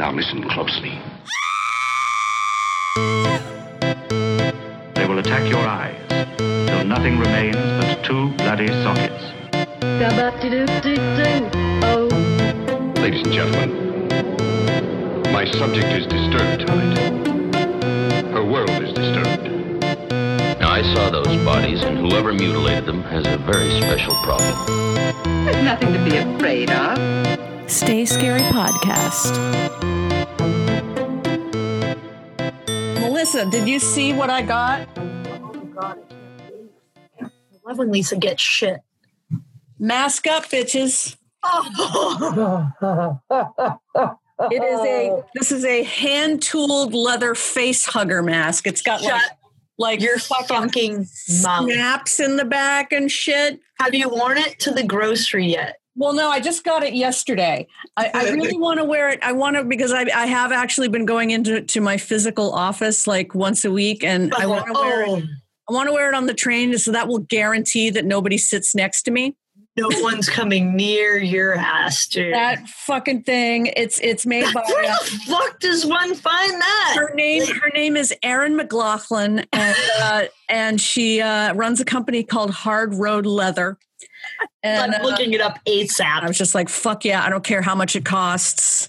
Now listen closely. They will attack your eyes till nothing remains but two bloody sockets. Oh, Ladies and gentlemen, my subject is disturbed tonight. Her world is disturbed. Now, I saw those bodies, and whoever mutilated them has a very special problem. There's nothing to be afraid of. Stay Scary Podcast. Melissa, did you see what I got? God, I love when Lisa gets shit. Mask up, bitches. Oh. It is a this is a hand tooled leather face hugger mask. It's got like Shut like your fucking fucking mouth. snaps in the back and shit. Have you worn it to the grocery yet? Well, no, I just got it yesterday. I, I really want to wear it. I want to because I, I have actually been going into to my physical office like once a week, and I want to wear Oh, it. I want to wear it on the train, so that will guarantee that nobody sits next to me. no one's coming near your ass, dude. That fucking thing. It's it's made by. Where uh, the fuck does one find that? her name her name is Erin McLaughlin, and uh, and she uh, runs a company called Hard Road Leather. And I'm uh, looking it up ASAP. I was just like, "Fuck yeah! I don't care how much it costs."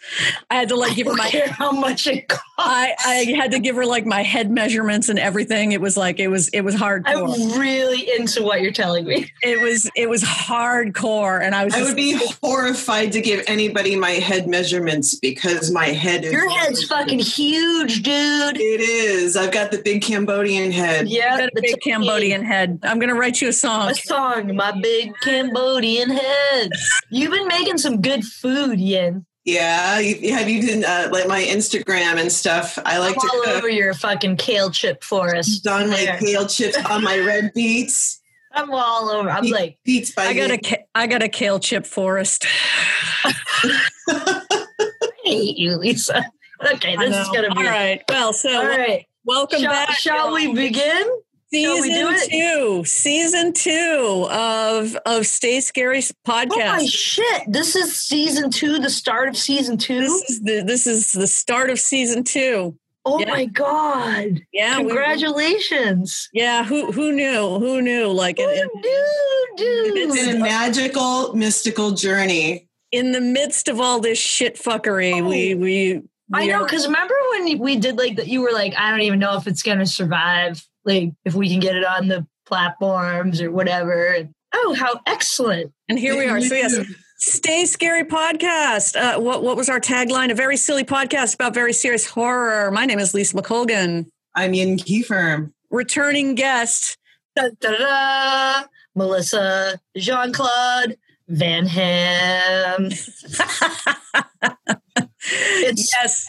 I had to like give I her don't my care how much it costs. I, I had to give her like my head measurements and everything. It was like it was it was hardcore. I'm really into what you're telling me. It was it was hardcore, and I was I just, would be horrified to give anybody my head measurements because my head is. Your head's fucking huge, dude. It is. I've got the big Cambodian head. Yeah, the big Cambodian head. I'm gonna write you a song. A song, my big Cambodian head. You've been making some good food, Yin. Yeah, you, have you been uh, like my Instagram and stuff? I like I'm to all cook over your fucking kale chip forest. on my There. kale chips on my red beets. I'm all over. I'm Beet- like, beets by I got a the- ca- I got a kale chip forest. I hate you, Lisa. Okay, this is gonna be all right. Well, so All right. welcome Shall, back. shall we begin? Season shall we do it? two, season two of of Stay Scary podcast. Oh my podcast. shit! This is season two, the start of season two. this is the this is the start of season two. oh yeah. my god! Yeah, we- Congratulations! yeah. Who who knew? Who knew? Like in, in, Dude, It's been a magical, mystical journey. in the midst of all this shit fuckery, oh. we we. Oh. I know because remember when we did like that? You were like, I don't even know if it's gonna survive. Like if we can get it on the platforms or whatever. And, oh, how excellent! and here we are. So yes, Stay Scary Podcast. Uh, what what was our tagline? A very silly podcast about very serious horror. My name is Lisa McColgan. I'm Yin Kiefer. Returning guest. Da, da, da, Melissa Jean Claude Van Ham. It's yes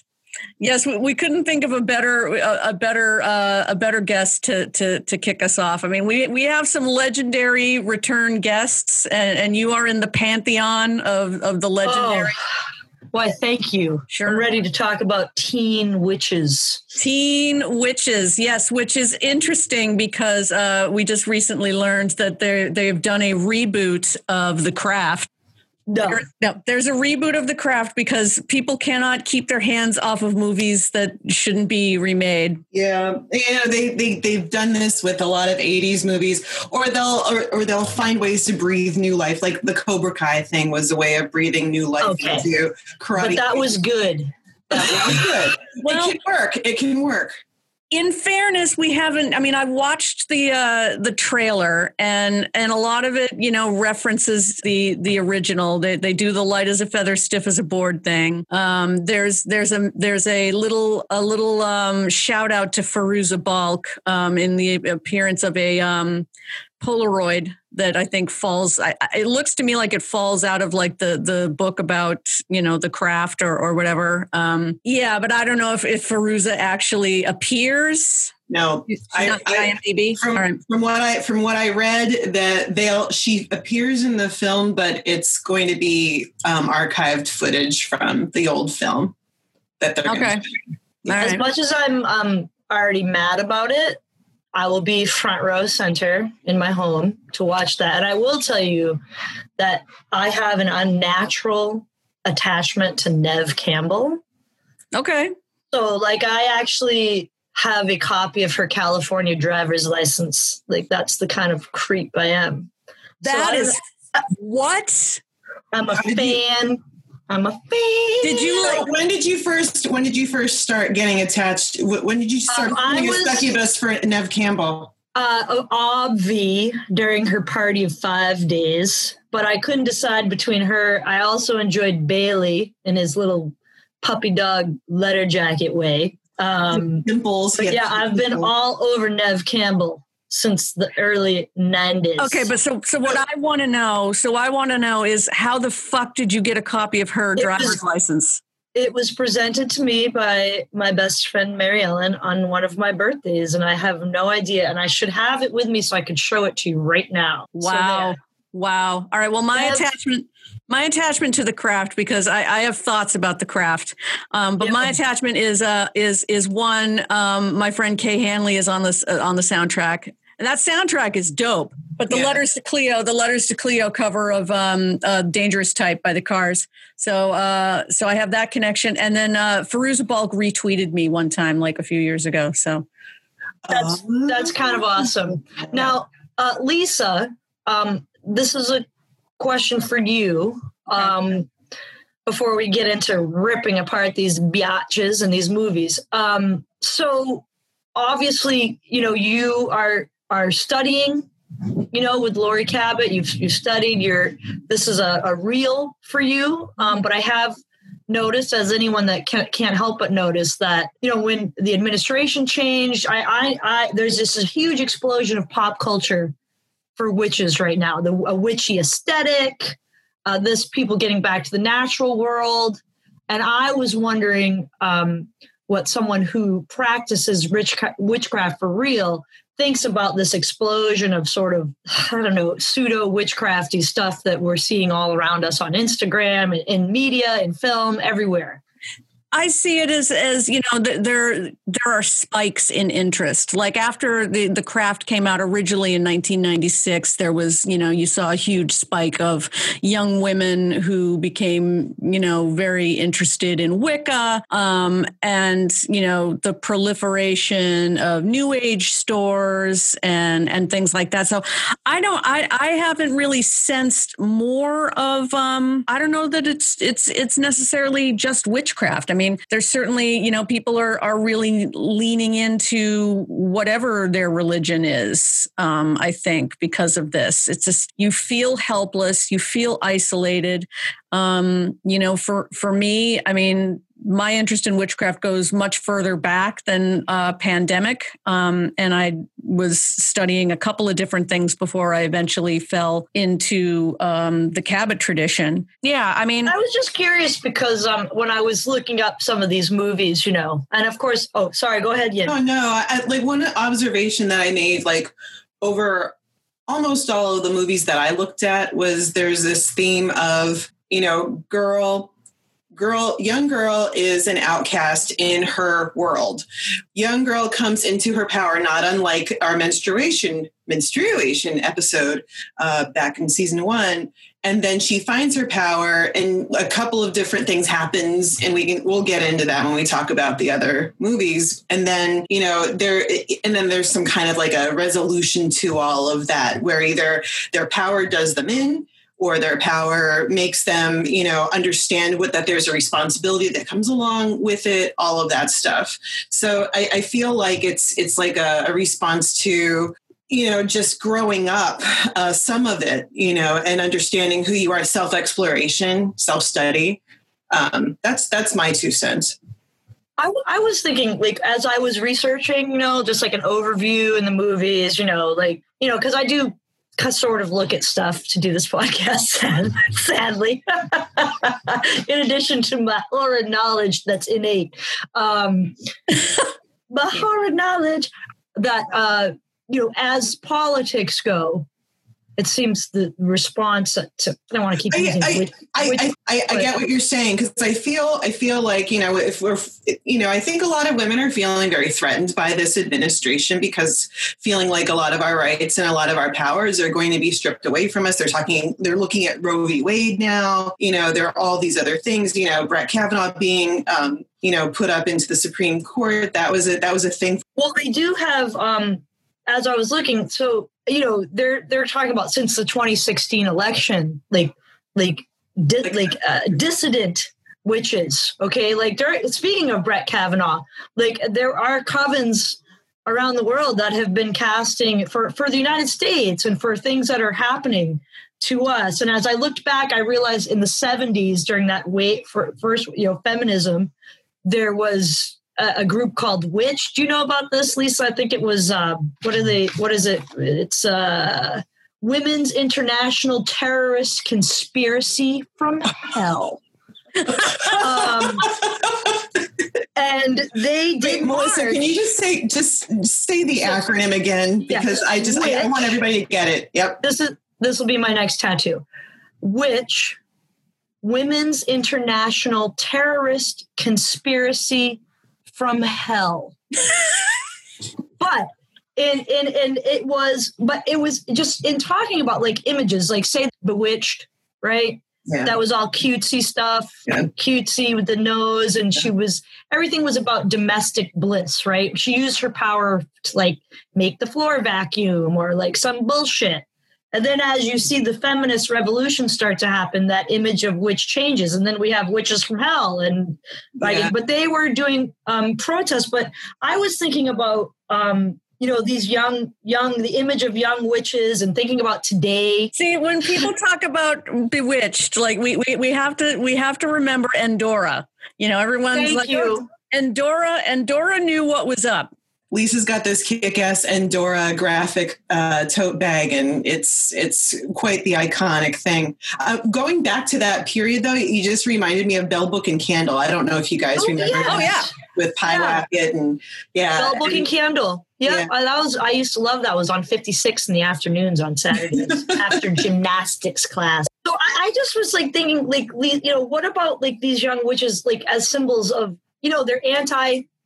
yes we, we couldn't think of a better a, a better uh, a better guest to, to to kick us off i mean we we have some legendary return guests and, and you are in the pantheon of of the legendary Oh, why? Thank you. Sure. I'm ready to talk about teen witches. teen witches yes which is interesting because uh, we just recently learned that they they've done a reboot of the craft No, There- no, there's a reboot of the craft because people cannot keep their hands off of movies that shouldn't be remade Yeah, you know they they they've done this with a lot of '80s movies, or they'll or, or they'll find ways to breathe new life. Like the Cobra Kai thing was a way of breathing new life Okay. into karate. but that was good. that was good. Well- it can work. It can work. In fairness, we haven't. I mean, I watched the uh, the trailer, and and a lot of it, you know, references the the original. They they do the light as a feather, stiff as a board thing. Um, there's there's a there's a little a little um, shout out to Fairuza Balk um, in the appearance of a um, Polaroid that I think falls. I, I- it looks to me like it falls out of like the the book about you know the craft or or whatever. Um, yeah, but I don't know if if Fairuza actually appears. No, She's I- I- IMDb. from, All right. from what I from what I read, that they'll she appears in the film, but it's going to be um, archived footage from the old film that they're Okay. Gonna All As right. much as I'm um already mad about it, I will be front row center in my home to watch that. And I will tell you that I have an unnatural attachment to Neve Campbell Okay. So, like, I actually have a copy of her California driver's license. Like, that's the kind of creep I am. That I- is what? I'm a How did you- fan. I'm a fan. Did you So like when did you first? When did you first start getting attached? When did you start Um, I being a was- succubus for Neve Campbell? uh, Obvi during her party of five days, but I couldn't decide between her. I also enjoyed Bailey in his little puppy dog letter jacket way. Um, Dimples. but yeah, I've been all over Neve Campbell since the early 90s. Okay, but so so what I want to know, so I want to know is how the fuck did you get a copy of her It was- driver's license? it was presented to me by my best friend Mary Ellen on one of my birthdays, and I have no idea. And I should have it with me so I could show it to you right now. Wow. there. Wow. All right. Well, my attachment, my attachment to the craft, because I, I have thoughts about the craft. Um, but Yeah. my attachment is uh is is one. Um, my friend Kay Hanley is on this uh, on the soundtrack, and that soundtrack is dope. But the Yeah. letters to Cleo, the letters to Cleo cover of um, uh, "Dangerous Type" by the Cars. So uh, so I have that connection, and then uh, Balk retweeted me one time, like a few years ago. So That's Oh. that's kind of awesome. Now, uh, Lisa, um, this is a question for you. Um, before we get into ripping apart these biatches and these movies, um, so obviously, you know, you are are studying. You know, with Laurie Cabot, you've you've studied. Your this is a, a real for you. Um, but I have noticed as anyone that can't, can't help but notice that you know when the administration changed I, I i there's this huge explosion of pop culture for witches right now the a witchy aesthetic uh, this people getting back to the natural world and i was wondering um, what someone who practices rich, witchcraft for real thinks about this explosion of sort of i don't know pseudo witchcrafty stuff that we're seeing all around us on instagram and in media and film everywhere I see it as as you know th- there there are spikes in interest. Like after the the craft came out originally in 1996, there was you know you saw a huge spike of young women who became you know very interested in Wicca, um, and you know the proliferation of New Age stores and and things like that. So I don't I I haven't really sensed more of um I don't know that it's it's it's necessarily just witchcraft. I mean, there's certainly, you know, people are are really leaning into whatever their religion is, um, I think, because of this. It's just you feel helpless, you feel isolated. Um, you know, for for me, I mean, my interest in witchcraft goes much further back than uh, pandemic, um, and I was studying a couple of different things before I eventually fell into um, the Cabot tradition. Yeah, I mean, i was just curious because um, when i was looking up some of these movies you know and of course oh sorry go ahead Yin. Oh no! I, like one observation that I made, like over almost all of the movies that I looked at, was there's this theme of you know, girl, girl, young girl is an outcast in her world. Young girl comes into her power, not unlike our menstruation menstruation episode uh, back in season one. And then she finds her power, and a couple of different things happens, and we can we'll get into that when we talk about the other movies. And then you know there, and then there's some kind of like a resolution to all of that, where either their power does them in, or their power makes them you know understand what that there's a responsibility that comes along with it all of that stuff. So i, I feel like it's it's like a, a response to you know just growing up uh, some of it you know and understanding who you are self-exploration self-study. Um, that's that's my two cents. I, w- I was thinking like as i was researching you know just like an overview in the movies you know like you know because i do sort of look at stuff to do this podcast sad- sadly. In addition to my horror knowledge that's innate. Um my horror knowledge that uh you know as politics go it seems the response to I don't want to keep I, using I, witch- I, I, I get what you're saying because I feel I feel like you know if we're you know I think a lot of women are feeling very threatened by this administration because feeling like a lot of our rights and a lot of our powers are going to be stripped away from us. They're talking they're looking at Roe v. Wade now. You know there are all these other things. You know Brett Kavanaugh being um, you know put up into the Supreme Court. That was a that was a thing. Well, they do have. Um, as I was looking, so you know, they're they're talking about since the 2016 election, like like di- like uh, dissident witches. Okay, like speaking of Brett Kavanaugh, like there are covens around the world that have been casting for for the United States and for things that are happening to us. And as I looked back, I realized in the 70s during that wait for first you know feminism, there was a, a group called Witch. Do you know about this, Lisa? I think it was uh, what are they? What is it? It's uh, Women's International Terrorist Conspiracy from Hell. um, and they did Wait, Melissa, can you just say just say the acronym again Yeah. because I just I, I want everybody to get it. Yep. this is this will be my next tattoo which women's international terrorist conspiracy from hell but and and and it was but it was just in talking about like images like say bewitched right Yeah. that was all cutesy stuff Yeah. cutesy with the nose and she was everything was about domestic bliss right she used her power to like make the floor vacuum or like some bullshit and then as you see the feminist revolution start to happen that image of witch changes and then we have witches from hell and like Yeah. but they were doing um protests but i was thinking about um you know these young young the image of young witches and thinking about today See, when people talk about bewitched, like we, we we have to we have to remember Endora. You know, everyone's thank like you "Oh, Endora. Endora knew what was up. Lisa's got this kick-ass Endora graphic uh, tote bag, and it's it's quite the iconic thing. Uh, going back to that period, though, you just reminded me of Bell Book and Candle. I don't know if you guys Oh, remember yeah. that Oh, yeah. with Pie Yeah. And yeah, Bell Book and and- Candle. Yeah, Yeah. I, that was. I used to love that. It was on 56 in the afternoons on Saturdays after gymnastics class. So I, I just was like thinking, like, you know, what about like these young witches, like as symbols of, you know, they're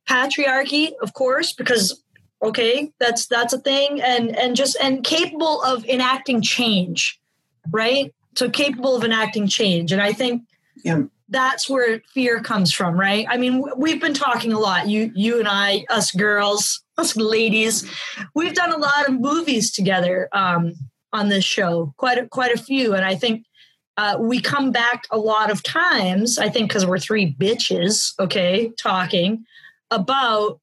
anti-patriarchy, of course, because okay, that's that's a thing, and and just and capable of enacting change, right? So capable of enacting change, and I think Yeah. that's where fear comes from, right? I mean, we've been talking a lot. You, you and I, us girls, us ladies, we've done a lot of movies together um, on this show, quite a, quite a few, and I think uh, we come back a lot of times. I think because we're three bitches, okay, talking about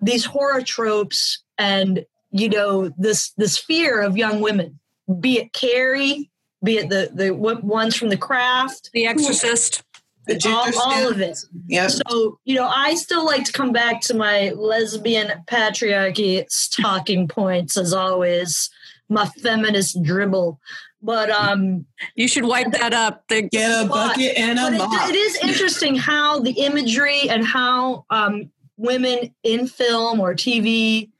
these horror tropes and you know this this fear of young women, be it Carrie, be it the the ones from the craft, The Exorcist. The all, all of it. yeah So, you know, I still like to come back to my lesbian patriarchy talking points as always, my feminist dribble. But um You should wipe that up. The, Get a But- bucket and a mop. it, it is interesting how the imagery and how um women in film or TV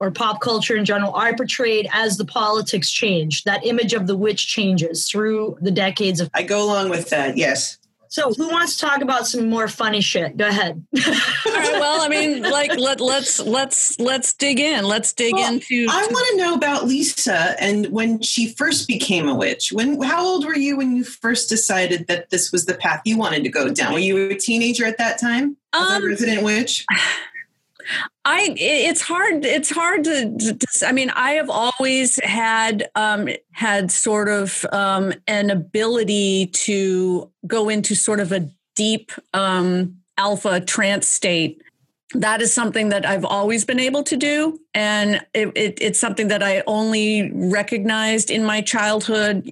or pop culture in general are portrayed as the politics change. That image of the witch changes through the decades of I go along with that. Yes. So who wants to talk about some more funny shit? Go ahead. all right. Well, I mean, like let let's let's let's dig in. Let's dig Well, into. I want to know about Lisa and when she first became a witch. When how old were you when you first decided that this was the path you wanted to go down? Were you a teenager at that time? As a Um, resident witch? I it's hard it's hard to, to, I mean I have always had um had sort of um an ability to go into sort of a deep um alpha trance state that is something that I've always been able to do and it, it, it's something that I only recognized in my childhood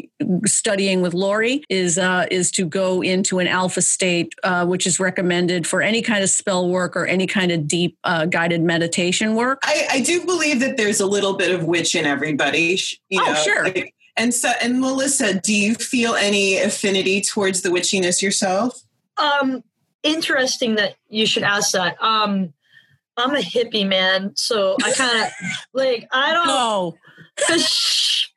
studying with Laurie is uh, is to go into an alpha state, uh, which is recommended for any kind of spell work or any kind of deep uh, guided meditation work. I, I do believe that there's a little bit of witch in everybody. sh- You Oh, sure. like- and so, and Melissa, do you feel any affinity towards the witchiness yourself? Um, interesting that you should ask that. Um, I'm a hippie man, so I kind of like I don't. 'cause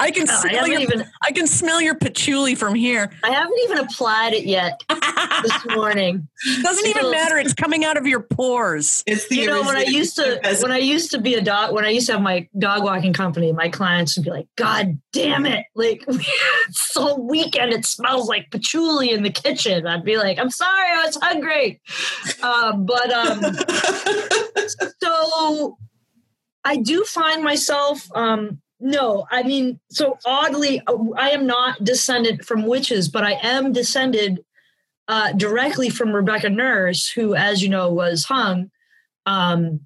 I can I smell haven't your, even I can smell your patchouli from here. I haven't even applied it yet this morning. Doesn't even matter. It's coming out of your pores. It's the you know when I used to when I used to be a dog when I used to have my dog walking company, my clients would be like, "God damn it! Like it's so weekend, it smells like patchouli in the kitchen." I'd be like, "I'm sorry, I was hungry," um, but um, so I do find myself. Um, no, I mean, so oddly, uh, I am not descended from witches, but I am descended uh, directly from Rebecca Nurse, who, as you know, was hung. Um,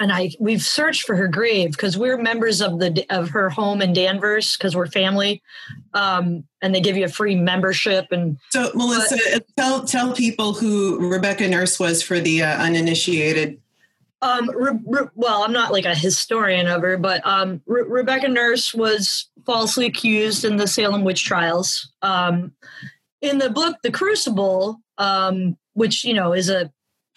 and I we've searched for her grave because we're members of the of her home in Danvers because we're family, um, and they give you a free membership and so Melissa, tell tell people who Rebecca Nurse was for the uh, uninitiated. Um, Re- Re- well, I'm not like a historian of her, but um, Re- Rebecca Nurse was falsely accused in the Salem witch trials. Um, in the book, The Crucible, um, which you know is a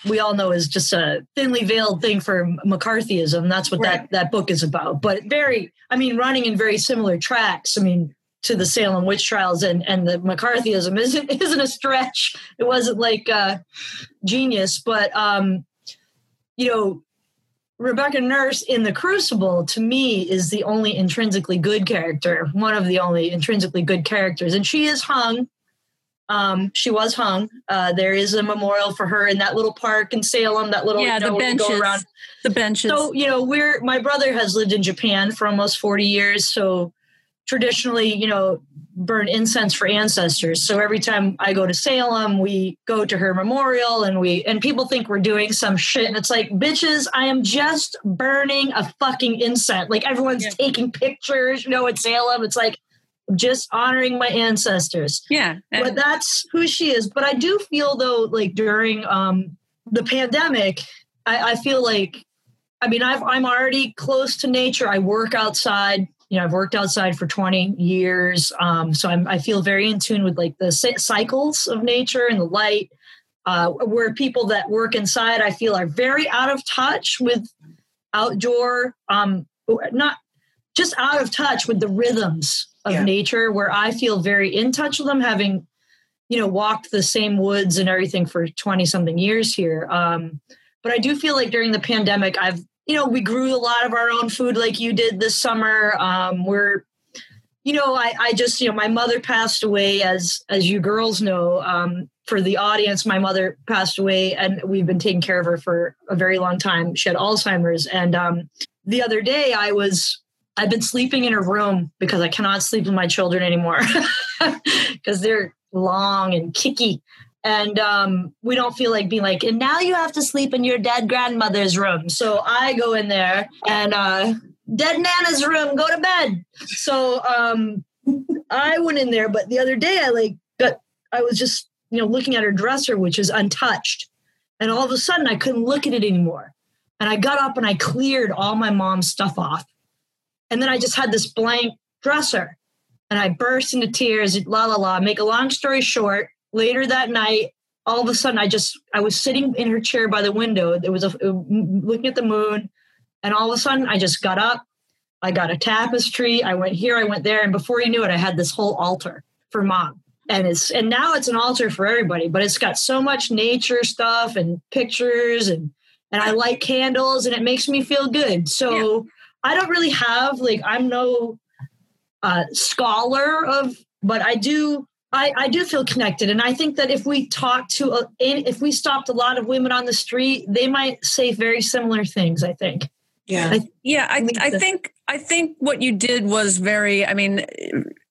we all know is just a thinly veiled thing for McCarthyism. That's what Right. that that book is about. But very, I mean, running in very similar tracks. I mean, to the Salem witch trials and and the McCarthyism isn't isn't a stretch. It wasn't like uh, genius, but um, you know, Rebecca Nurse in The Crucible to me is the only intrinsically good character, one of the only intrinsically good characters, and she is hung. Um, she was hung. Uh, there is a memorial for her in that little park in Salem. That little yeah, you the know, where you go benches. around. The benches. So you know, we're my brother has lived in Japan for almost forty years. So traditionally, you know, burn incense for ancestors. So every time I go to Salem, we go to her memorial, and we and people think we're doing some shit, and it's like, bitches, I am just burning a fucking incense. Like everyone's Yeah. taking pictures, you know, at Salem. It's like I'm just honoring my ancestors yeah. but that's who she is. But I do feel though, like during um, the pandemic, I, I feel like, I mean, I've, I'm already close to nature. I work outside. You know, I've worked outside for 20 years, um, so I'm, I feel very in tune with like the cycles of nature and the light. Uh, where people that work inside, I feel are very out of touch with outdoor, um, not just out of touch with the rhythms of Yeah. nature. Where I feel very in touch with them, having you know walked the same woods and everything for 20 something years here um, but i do feel like during the pandemic i've you know we grew a lot of our own food like you did this summer. Um, we're you know I, I just you know my mother passed away as as you girls know. Um, for the audience my mother passed away and we've been taking care of her for a very long time. She had alzheimer's. And um, the other day i was i've been sleeping in her room because i cannot sleep with my children anymore because they're long and kicky and um, we don't feel like being like and now you have to sleep in your dead grandmother's room. So i go in there and uh, dead nana's room go to bed. So um, i went in there but the other day i like got i was just you know looking at her dresser which is untouched. And all of a sudden i couldn't look at it anymore. And i got up and i cleared all my mom's stuff off. And then i just had this blank dresser. And I burst into tears, la la la. Make a long story short, later that night, all of a sudden, I just I was sitting in her chair by the window. There was a looking at the moon, and all of a sudden, I just got up. I got a tapestry. I went here, I went there, and before you knew it, I had this whole altar for mom. And it's and now it's an altar for everybody, but it's got so much nature stuff and pictures and and I light candles and it makes me feel good. So I don't really have like I'm no uh, scholar of, but I do. I, I do feel connected, and I think that if we talk to, a, if we stopped a lot of women on the street, they might say very similar things. I think. Yeah. I- Yeah, I, think I think I think what you did was very. I mean,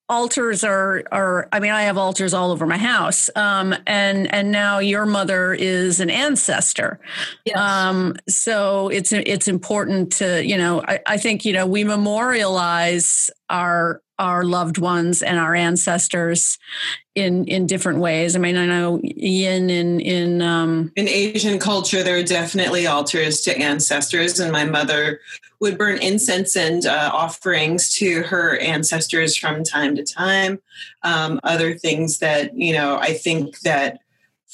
altars are are. I mean, I have altars all over my house, um, and and now your mother is an ancestor. Yes. Um, so it's it's important to you know. I, I think you know we memorialize our our loved ones and our ancestors in in different ways. I mean, I know Yin in in um, in Asian culture, there are definitely altars to ancestors, and my mother would burn incense and uh, offerings to her ancestors from time to time. Um, other things that you know, I think that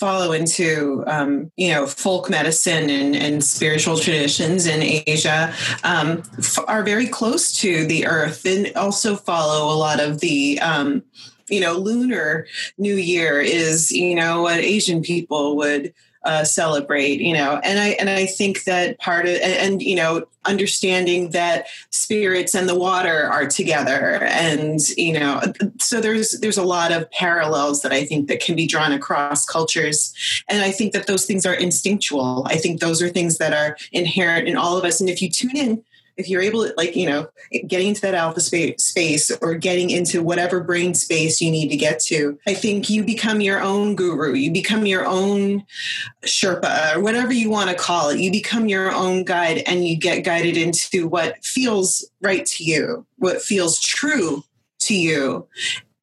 follow into um, you know folk medicine and, and spiritual traditions in Asia um, f- are very close to the earth and also follow a lot of the um, you know lunar new year is you know what Asian people would uh, celebrate you know and i and i think that part of and, and, you know understanding that spirits and the water are together and you know so there's there's a lot of parallels that i think that can be drawn across cultures. And i think that those things are instinctual. I think those are things that are inherent in all of us. And if you tune in if you're able to like you know getting into that alpha space, or getting into whatever brain space you need to get to i think you become your own guru. You become your own sherpa or whatever you want to call it. You become your own guide and you get guided into what feels right to you what feels true to you.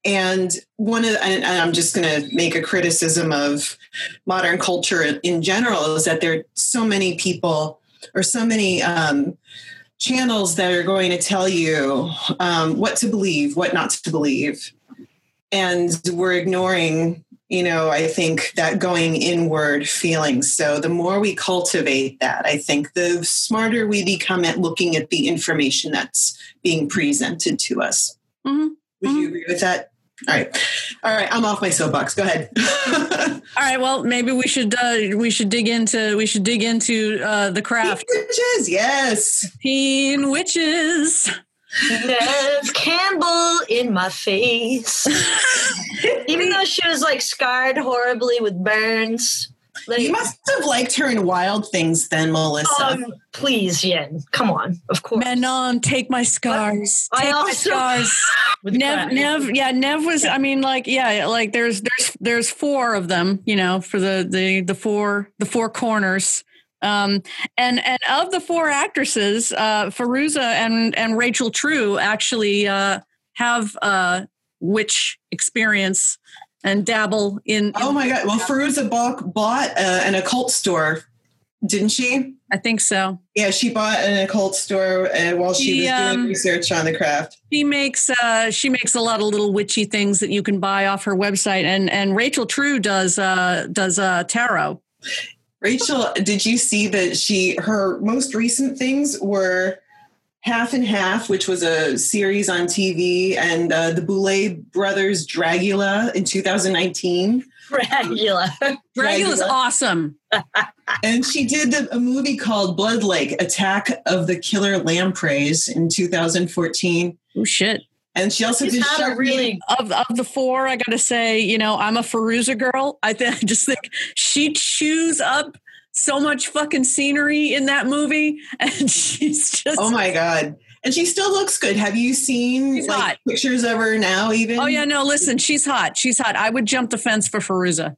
And one of and i'm just going to make a criticism of modern culture in general is that there are so many people or so many um, channels that are going to tell you um, what to believe, what not to believe. And we're ignoring, you know, I think that going inward feeling. So the more we cultivate that, I think the smarter we become at looking at the information that's being presented to us. Mm-hmm. Would you agree with that? All right. All right. I'm off my soapbox. Go ahead. All right. Well, maybe we should uh, we should dig into we should dig into uh, the craft. Teen witches, yes. Teen witches. Neve Campbell in my face. Even though she was like scarred horribly with burns. Like, you must have liked her in Wild Things then, Melissa. Um, please, Yin. Come on. Of course. Manon, take my scars. But take also, my scars. Neve, Neve, yeah, Neve was. I mean, like, yeah, like there's there's there's four of them, you know, for the the the four the four corners. Um, and and of the four actresses, uh, Fairuza and and Rachel True actually uh, have uh, witch experience and dabble in. in oh my god! Well, Fairuza bought, bought uh, an occult store, didn't she? I think so. Yeah, she bought an occult store uh, while she, she was doing um, research on the craft. She makes uh, she makes a lot of little witchy things that you can buy off her website, and and Rachel True does uh, does uh, tarot. Rachel, did you see that she her most recent things were Half and Half, which was a series on TV, and uh, the Boulet Brothers Dragula in 2019. Dragula. Dragula's awesome. and she did the, a movie called Blood Lake Attack of the Killer Lampreys in 2014. Oh, shit. And she also She's did not a really of of the four. I got to say, you know, I'm a Fairuza girl. I, th- I just think she chews up so much fucking scenery in that movie, and she's just oh my god. And she still looks good. Have you seen like pictures of her now? Even oh yeah, no. Listen, she's hot. She's hot. I would jump the fence for Fairuza.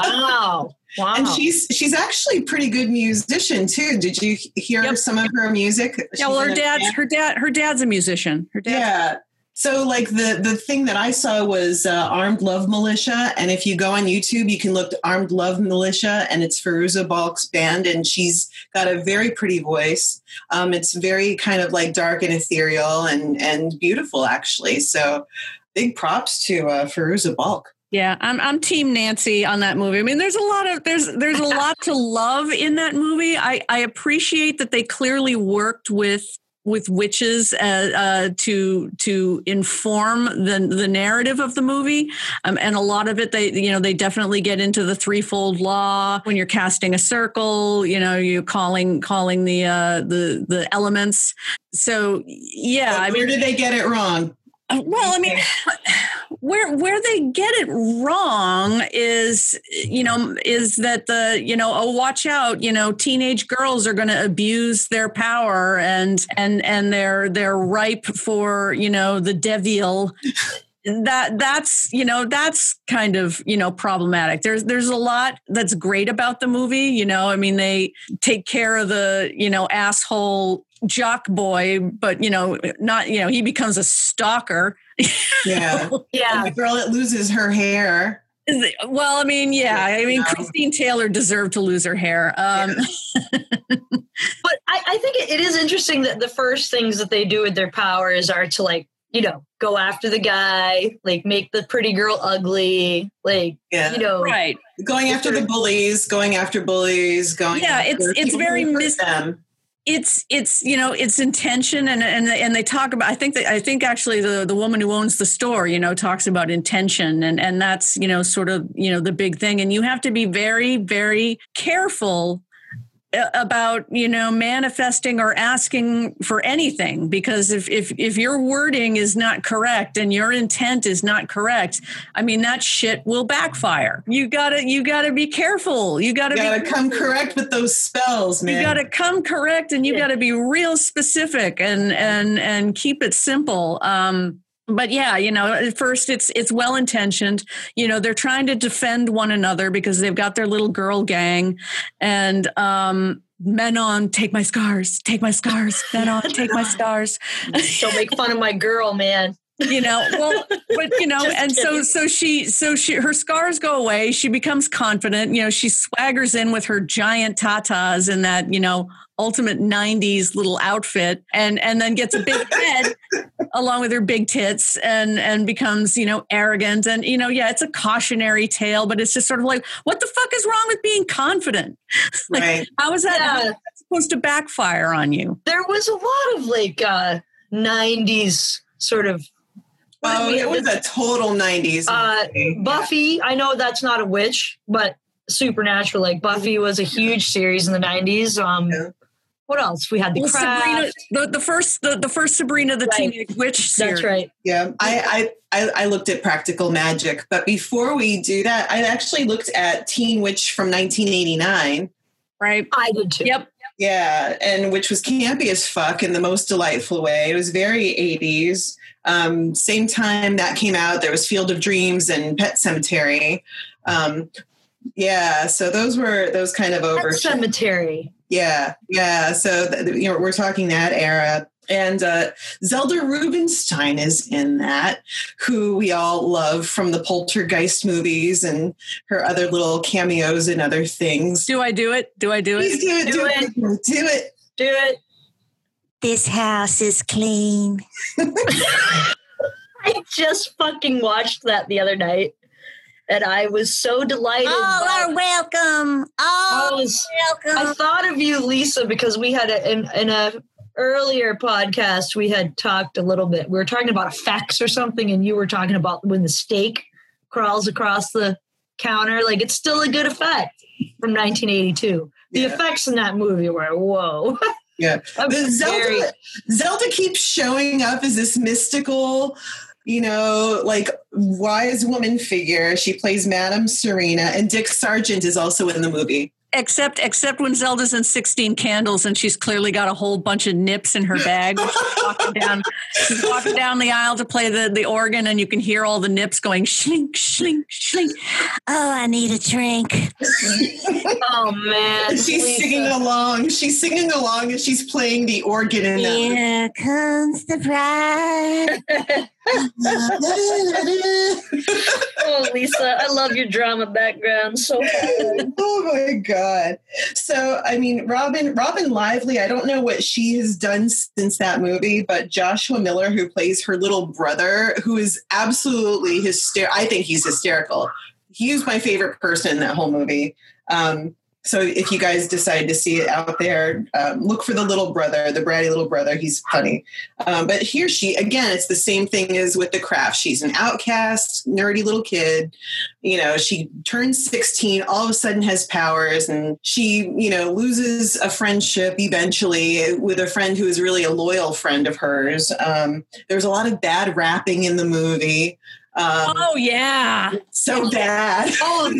wow. Wow. And she's she's actually a pretty good musician too. Did you hear yep. some of her music? She's yeah, well, her dad's her dad her dad's a musician. Her dad. Yeah, so, like the the thing that I saw was uh, Armed Love Militia, and if you go on YouTube, you can look Armed Love Militia, and it's Fairuza Balk's band, and she's got a very pretty voice. Um, it's very kind of like dark and ethereal and and beautiful, actually. So, big props to uh, Fairuza Balk. Yeah, I'm I'm team Nancy on that movie. I mean, there's a lot of there's there's a lot to love in that movie. I I appreciate that they clearly worked with with witches uh, uh, to to inform the the narrative of the movie, um, and a lot of it they you know they definitely get into the threefold law when you're casting a circle. You know, you're calling calling the uh, the the elements. So yeah, but I mean, where did they get it wrong? Well, I mean, where where they get it wrong is, you know, is that the you know, oh, watch out, you know, teenage girls are going to abuse their power and and and they're they're ripe for you know the devil. that that's you know that's kind of you know problematic there's there's a lot that's great about the movie you know i mean they take care of the you know asshole jock boy, but you know, not you know, he becomes a stalker. Yeah, yeah. the girl that loses her hair. Well, I mean, yeah, I mean, Christine Taylor deserved to lose her hair. Um, but I, I think it is interesting that the first things that they do with their powers are to like you know, go after the guy, like make the pretty girl ugly, like Yeah. you know, Right. going after the bullies, going after bullies, going. Yeah, after it's- it's very who mis- them. It's it's you know it's intention and and and they talk about I think that I think actually the the woman who owns the store you know talks about intention and and that's you know sort of you know the big thing. And you have to be very very careful about you know manifesting or asking for anything because if if if your wording is not correct and your intent is not correct i mean that shit will backfire you got to you got to be careful you got to You gotta come correct with those spells, man. you got to come correct and you Yeah. got to be real specific and and and keep it simple um but yeah you know at first it's it's well intentioned you know they're trying to defend one another because they've got their little girl gang. And um Manon take my scars take my scars Manon take my scars. Don't make fun of my girl, man. You know well but you know and so kidding. so she so she her scars go away she becomes confident you know she swaggers in with her giant tatas and that you know ultimate 90s little outfit and and then gets a big head along with her big tits and and becomes you know arrogant and you know yeah it's a cautionary tale but it's just sort of like what the fuck is wrong with being confident like, right. how is that how is Yeah. that supposed to backfire on you There was a lot of like uh 90s sort of Oh, it was a total '90s. Uh, movie. Buffy, I know that's not a witch, but Supernatural, like Buffy was a huge series in the 90s. Um, Yeah. What else? We had The well, Craft. Sabrina, the, the first the, the first Sabrina the Right. Teenage Witch series. That's right. Yeah, I, I I I looked at Practical Magic, but before we do that, I actually looked at Teen Witch from 1989. right? I did too. Yep. Yeah, and which was campy as fuck in the most delightful way. It was very 80s. Um, same time that came out, there was Field of Dreams and Pet Sematary. Um, yeah, so those were those kind of over. Cemetery. Yeah, yeah. So th- you know, we're talking that era. And uh, Zelda Rubinstein is in that, who we all love from the Poltergeist movies and her other little cameos and other things. Do I do it? Do I do Please it? do it, do, Do it, do it. Do it. This house is clean. I just fucking watched that the other night, and I was so delighted. All by- are welcome. I All was I thought of you, Lisa, because we had a, in, in a earlier podcast we had talked a little bit. We were talking about effects or something, and you were talking about when the steak crawls across the counter. Like it's still a good effect from 1982. The Yeah. effects in that movie were whoa. Yeah. Very- Zelda, Zelda keeps showing up as this mystical, you know, like wise woman figure. She plays Madame Serena, and Dick Sargent is also in the movie. Except except when Zelda's in 16 candles and she's clearly got a whole bunch of nips in her bag. She's walking down, she's walking down the aisle to play the, the organ and you can hear all the nips going shlink, shlink, shlink. Oh, I need a drink. oh man, she's Lisa. Uh, singing along. She's singing along and she's playing the organ in that. Here comes the bride. oh Lisa, I love your drama background so oh my god! So I mean, Robin, Robin Lively. I don't know what she has done since that movie, but Joshua Miller, who plays her little brother, who is absolutely hysterical. I think he's hysterical. He was my favorite person in that whole movie. Um, so if you guys decide to see it out there, um, look for the little brother, the bratty little brother. He's funny. Um, but here she again, it's the same thing as with the craft. She's an outcast, nerdy little kid you know she turns 16 all of a sudden has powers and she you know loses a friendship eventually with a friend who is really a loyal friend of hers um, there's a lot of bad rapping in the movie um, Oh yeah. so bad Oh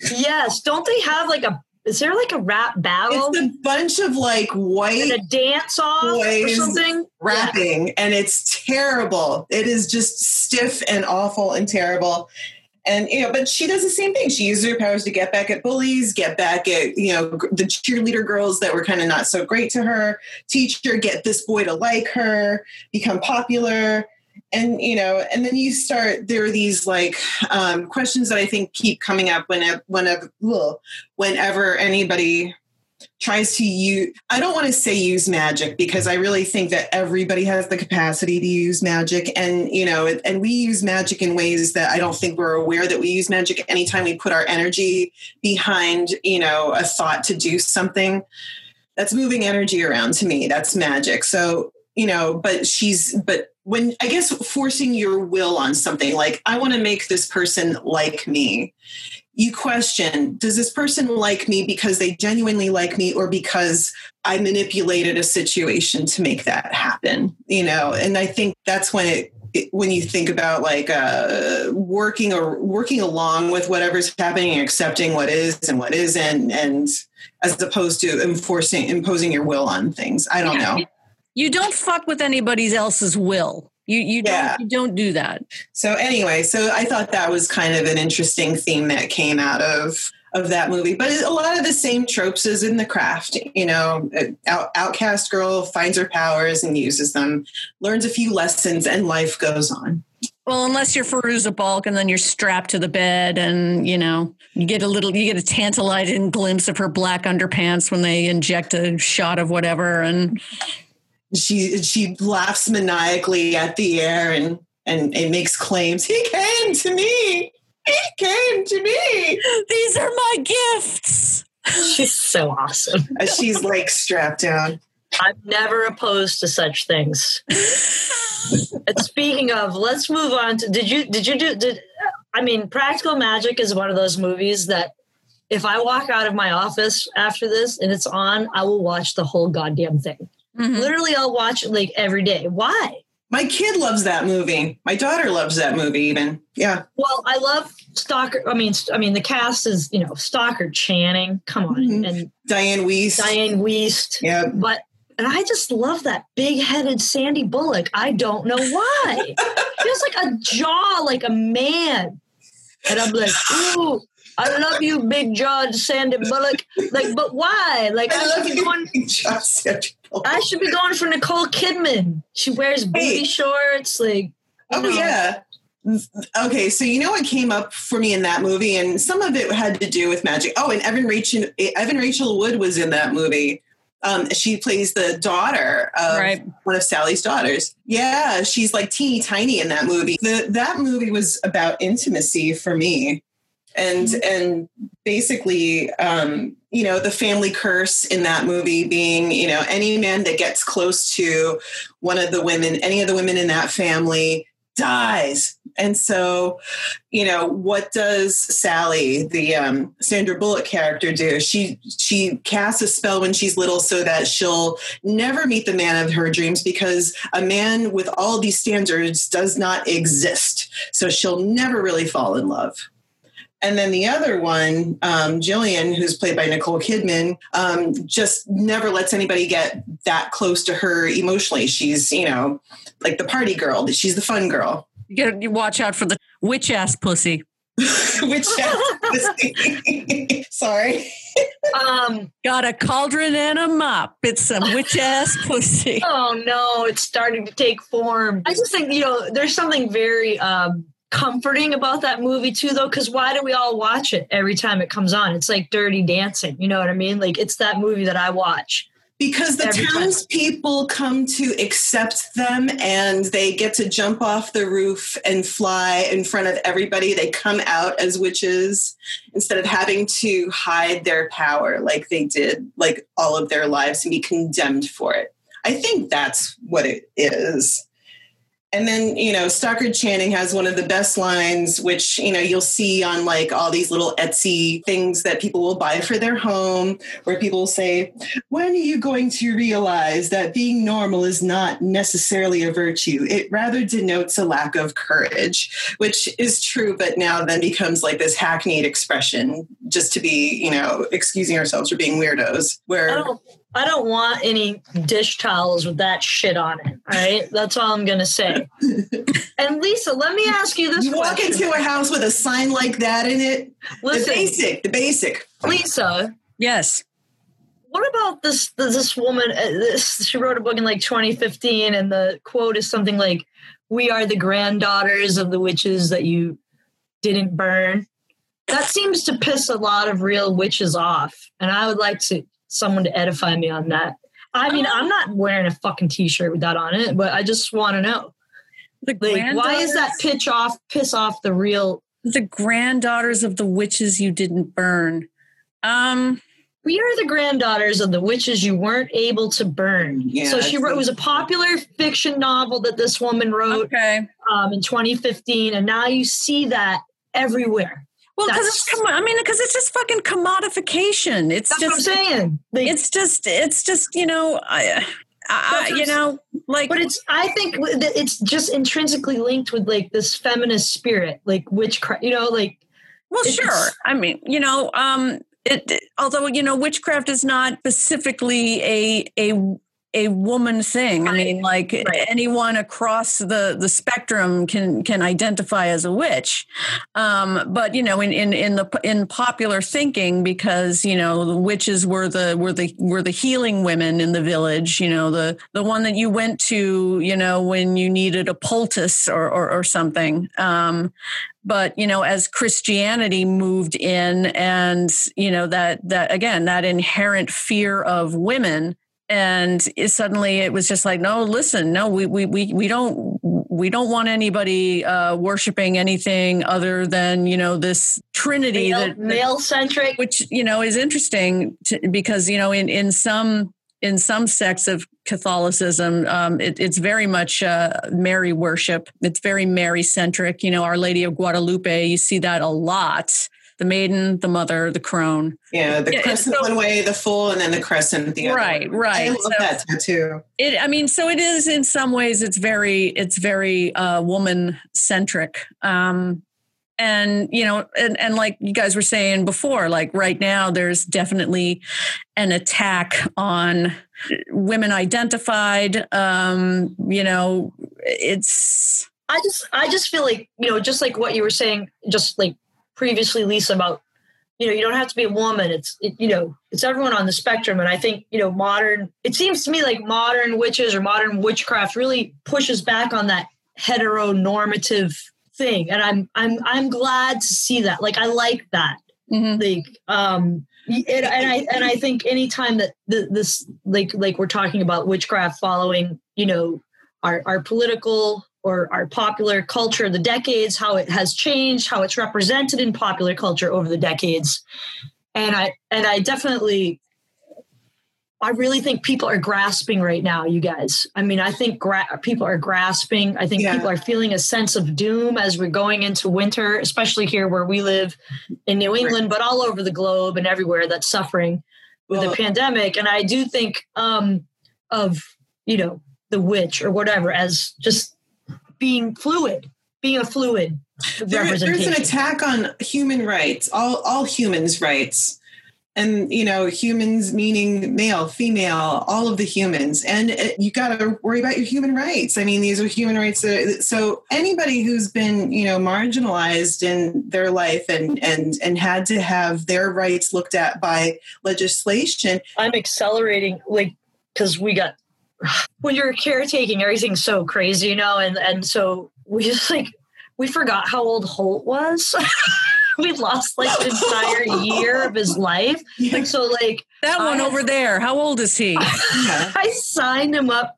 yes, don't they have like a? Is there like a rap battle? It's a bunch of like white a dance off or something? rapping and it's terrible. It is just stiff and awful and terrible. And you know but she does the same thing. She uses her powers to get back at bullies get back at you know the cheerleader girls that were kind of not so great to her teach her get this boy to like her become popular and you know and then you start there are these like um, questions that i think keep coming up whenever whenever whenever anybody tries to use i don't want to say use magic because i really think that everybody has the capacity to use magic. And you know and we use magic in ways that i don't think we're aware that we use magic anytime we put our energy behind you know a thought to do something. That's moving energy around to me. That's magic. So you know but she's but when i guess forcing your will on something like i want to make this person like me. You question does this person like me because they genuinely like me or because i manipulated a situation to make that happen? You know and i think that's when it, when you think about like uh, working or working along with whatever's happening and accepting what is and what isn't and as opposed to enforcing imposing your will on things. I don't Yeah. know You don't fuck with anybody else's will. You you Yeah. don't you don't do that. So anyway, so I thought that was kind of an interesting theme that came out of of that movie. But a lot of the same tropes as in the craft. You know, uh, out, outcast girl finds her powers and uses them, learns a few lessons, and life goes on. Well, unless you're Fairuza Balk and then you're strapped to the bed and, you know, you get a little, you get a tantalizing glimpse of her black underpants when they inject a shot of whatever. And She she laughs maniacally at the air and and it makes claims. He came to me. He came to me. these are my gifts. She's so awesome. As she's like strapped down. I'm never opposed to such things. and speaking of, let's move on to did you did you do did I mean Practical Magic is one of those movies that if I walk out of my office after this and it's on, I will watch the whole goddamn thing. Mhm. Literally I'll watch it like every day. Why? My kid loves that movie. My daughter loves that movie even. Yeah. Well, I love Stockard. I mean, I mean, the cast is you know Stockard Channing. Come on, Mhm. and Diane Weiss. Dianne Wiest. Yeah. But and I just love that big-headed Sandy Bullock. I don't know why. she has like a jaw like a man, and I'm like, ooh, I love you, big jawed Sandy Bullock. Like, but why? Like, I, I love should be you. going. Josh Sandra I should be going for Nicole Kidman. She wears booty Hey. shorts. Like, Oh know. yeah. Okay, so you know what came up for me in that movie, and some of it had to do with magic. Oh, and Evan Rachel Evan Rachel Wood was in that movie. Um, she plays the daughter of Right. one of Sally's daughters. Yeah, she's like teeny tiny in that movie. The, that movie was about intimacy for me, and and basically, um, you know, the family curse in that movie being, you know, any man that gets close to one of the women, any of the women in that family dies. And so, you know, what does Sally, the um, Sandra Bullock character, do? She she casts a spell when she's little so that she'll never meet the man of her dreams because a man with all these standards does not exist. So she'll never really fall in love. And then the other one, um, Jillian, who's played by Nicole Kidman, um, just never lets anybody get that close to her emotionally. She's, you know, like the party girl. She's the fun girl. You get you watch out for the witch ass pussy. Which, sorry. um, Got a cauldron and a mop. It's some witch ass pussy. oh no, it's starting to take form. I just think you know there's something very um, comforting about that movie too, though. Because why do we all watch it every time it comes on? It's like Dirty Dancing. You know what I mean? Like it's that movie that I watch. Because the Every time. townspeople come to accept them and they get to jump off the roof and fly in front of everybody. They come out as witches instead of having to hide their power like they did, like all of their lives, and be condemned for it. I think that's what it is. And then, you know, Stockard Channing has one of the best lines, which, you know, you'll see on like all these little Etsy things that people will buy for their home, where people say, when are you going to realize that being normal is not necessarily a virtue? It rather denotes a lack of courage, which is true, but now then becomes like this hackneyed expression just to be, you know, excusing ourselves for being weirdos. Where don't. I don't want any dish towels with that shit on it. All right, that's all I'm gonna say. and Lisa, let me ask you this you walk question. into a house with a sign like that in it, Listen, the basic, the basic. Lisa, Yes. what about this this woman uh, this, she wrote a book in like 2015 and the quote is something like we are the granddaughters of the witches that you didn't burn that seems to piss a lot of real witches off and i would like to someone to edify me on that. I mean, I'm not wearing a fucking t-shirt with that on it, but I just want to know. The Like, why is that pitch off, piss off the real? the granddaughters of the witches you didn't burn? Um, We are the granddaughters of the witches you weren't able to burn. Yeah, so she wrote. It was a popular fiction novel that this woman wrote okay. um, in 2015, and now you see that everywhere. Well, because it's commo- I mean, because it's just fucking commodification. It's That's just what I'm saying. Like, it's just it's just you know I, I you know like but it's I think it's just intrinsically linked with like this feminist spirit, like witchcraft. You know, like well sure I mean you know um it although you know witchcraft is not specifically a a a woman thing. I mean, like Right. anyone across the the spectrum can can identify as a witch. Um, but you know, in in in the in popular thinking, because you know the witches were the were the were the healing women in the village. You know, the the one that you went to, you know, when you needed a poultice or or, or something. Um, but you know as christianity moved in and you know that that again that inherent fear of women and it, suddenly it was just like no listen no we we we, we don't we don't want anybody uh worshiping anything other than you know this trinity male, that, male centric. which you know is interesting to, because you know in in some in some sects of Catholicism, um, it, it's very much uh, Mary worship. It's very Mary centric. You know, Our Lady of Guadalupe. You see that a lot. The maiden, the mother, the crone. Yeah, the Yeah, crescent so- one way, the full, and then the crescent the other. Right, right. I love So- that tattoo. It. I mean, so it is in some ways. It's very. It's very uh, woman centric. Um, and you know and, and like you guys were saying before like right now there's definitely an attack on women identified um you know it's I just I just feel like you know just like what you were saying just like previously Lisa about you know you don't have to be a woman. It's it, you know it's everyone on the spectrum. And I think you know modern it seems to me like modern witches or modern witchcraft really pushes back on that heteronormative thing. And I'm I'm I'm glad to see that. Like I like that. Mhm. like um and, and i and i think anytime that the, this like like we're talking about witchcraft following you know our our political or our popular culture the decades how it has changed how it's represented in popular culture over the decades and i and i definitely I really think people are grasping right now, you guys. I mean, I think gra- people are grasping. I think Yeah. people are feeling a sense of doom as we're going into winter, especially here where we live in New England, but all over the globe and everywhere that's suffering with Well- the pandemic. And I do think um, of, you know, the witch or whatever as just being fluid, being a fluid There- there's an attack on human rights, all all humans' rights, and you know, humans meaning male, female, all of the humans, and uh, you got to worry about your human rights. I mean, these are human rights. That, so anybody who's been you know marginalized in their life and and and had to have their rights looked at by legislation, I'm accelerating like because we got when you're caretaking, everything's so crazy, you know, and and so we just like we forgot how old Holt was. we lost like an entire year of his life. Yeah. So like that one I- over there how old is he I signed him up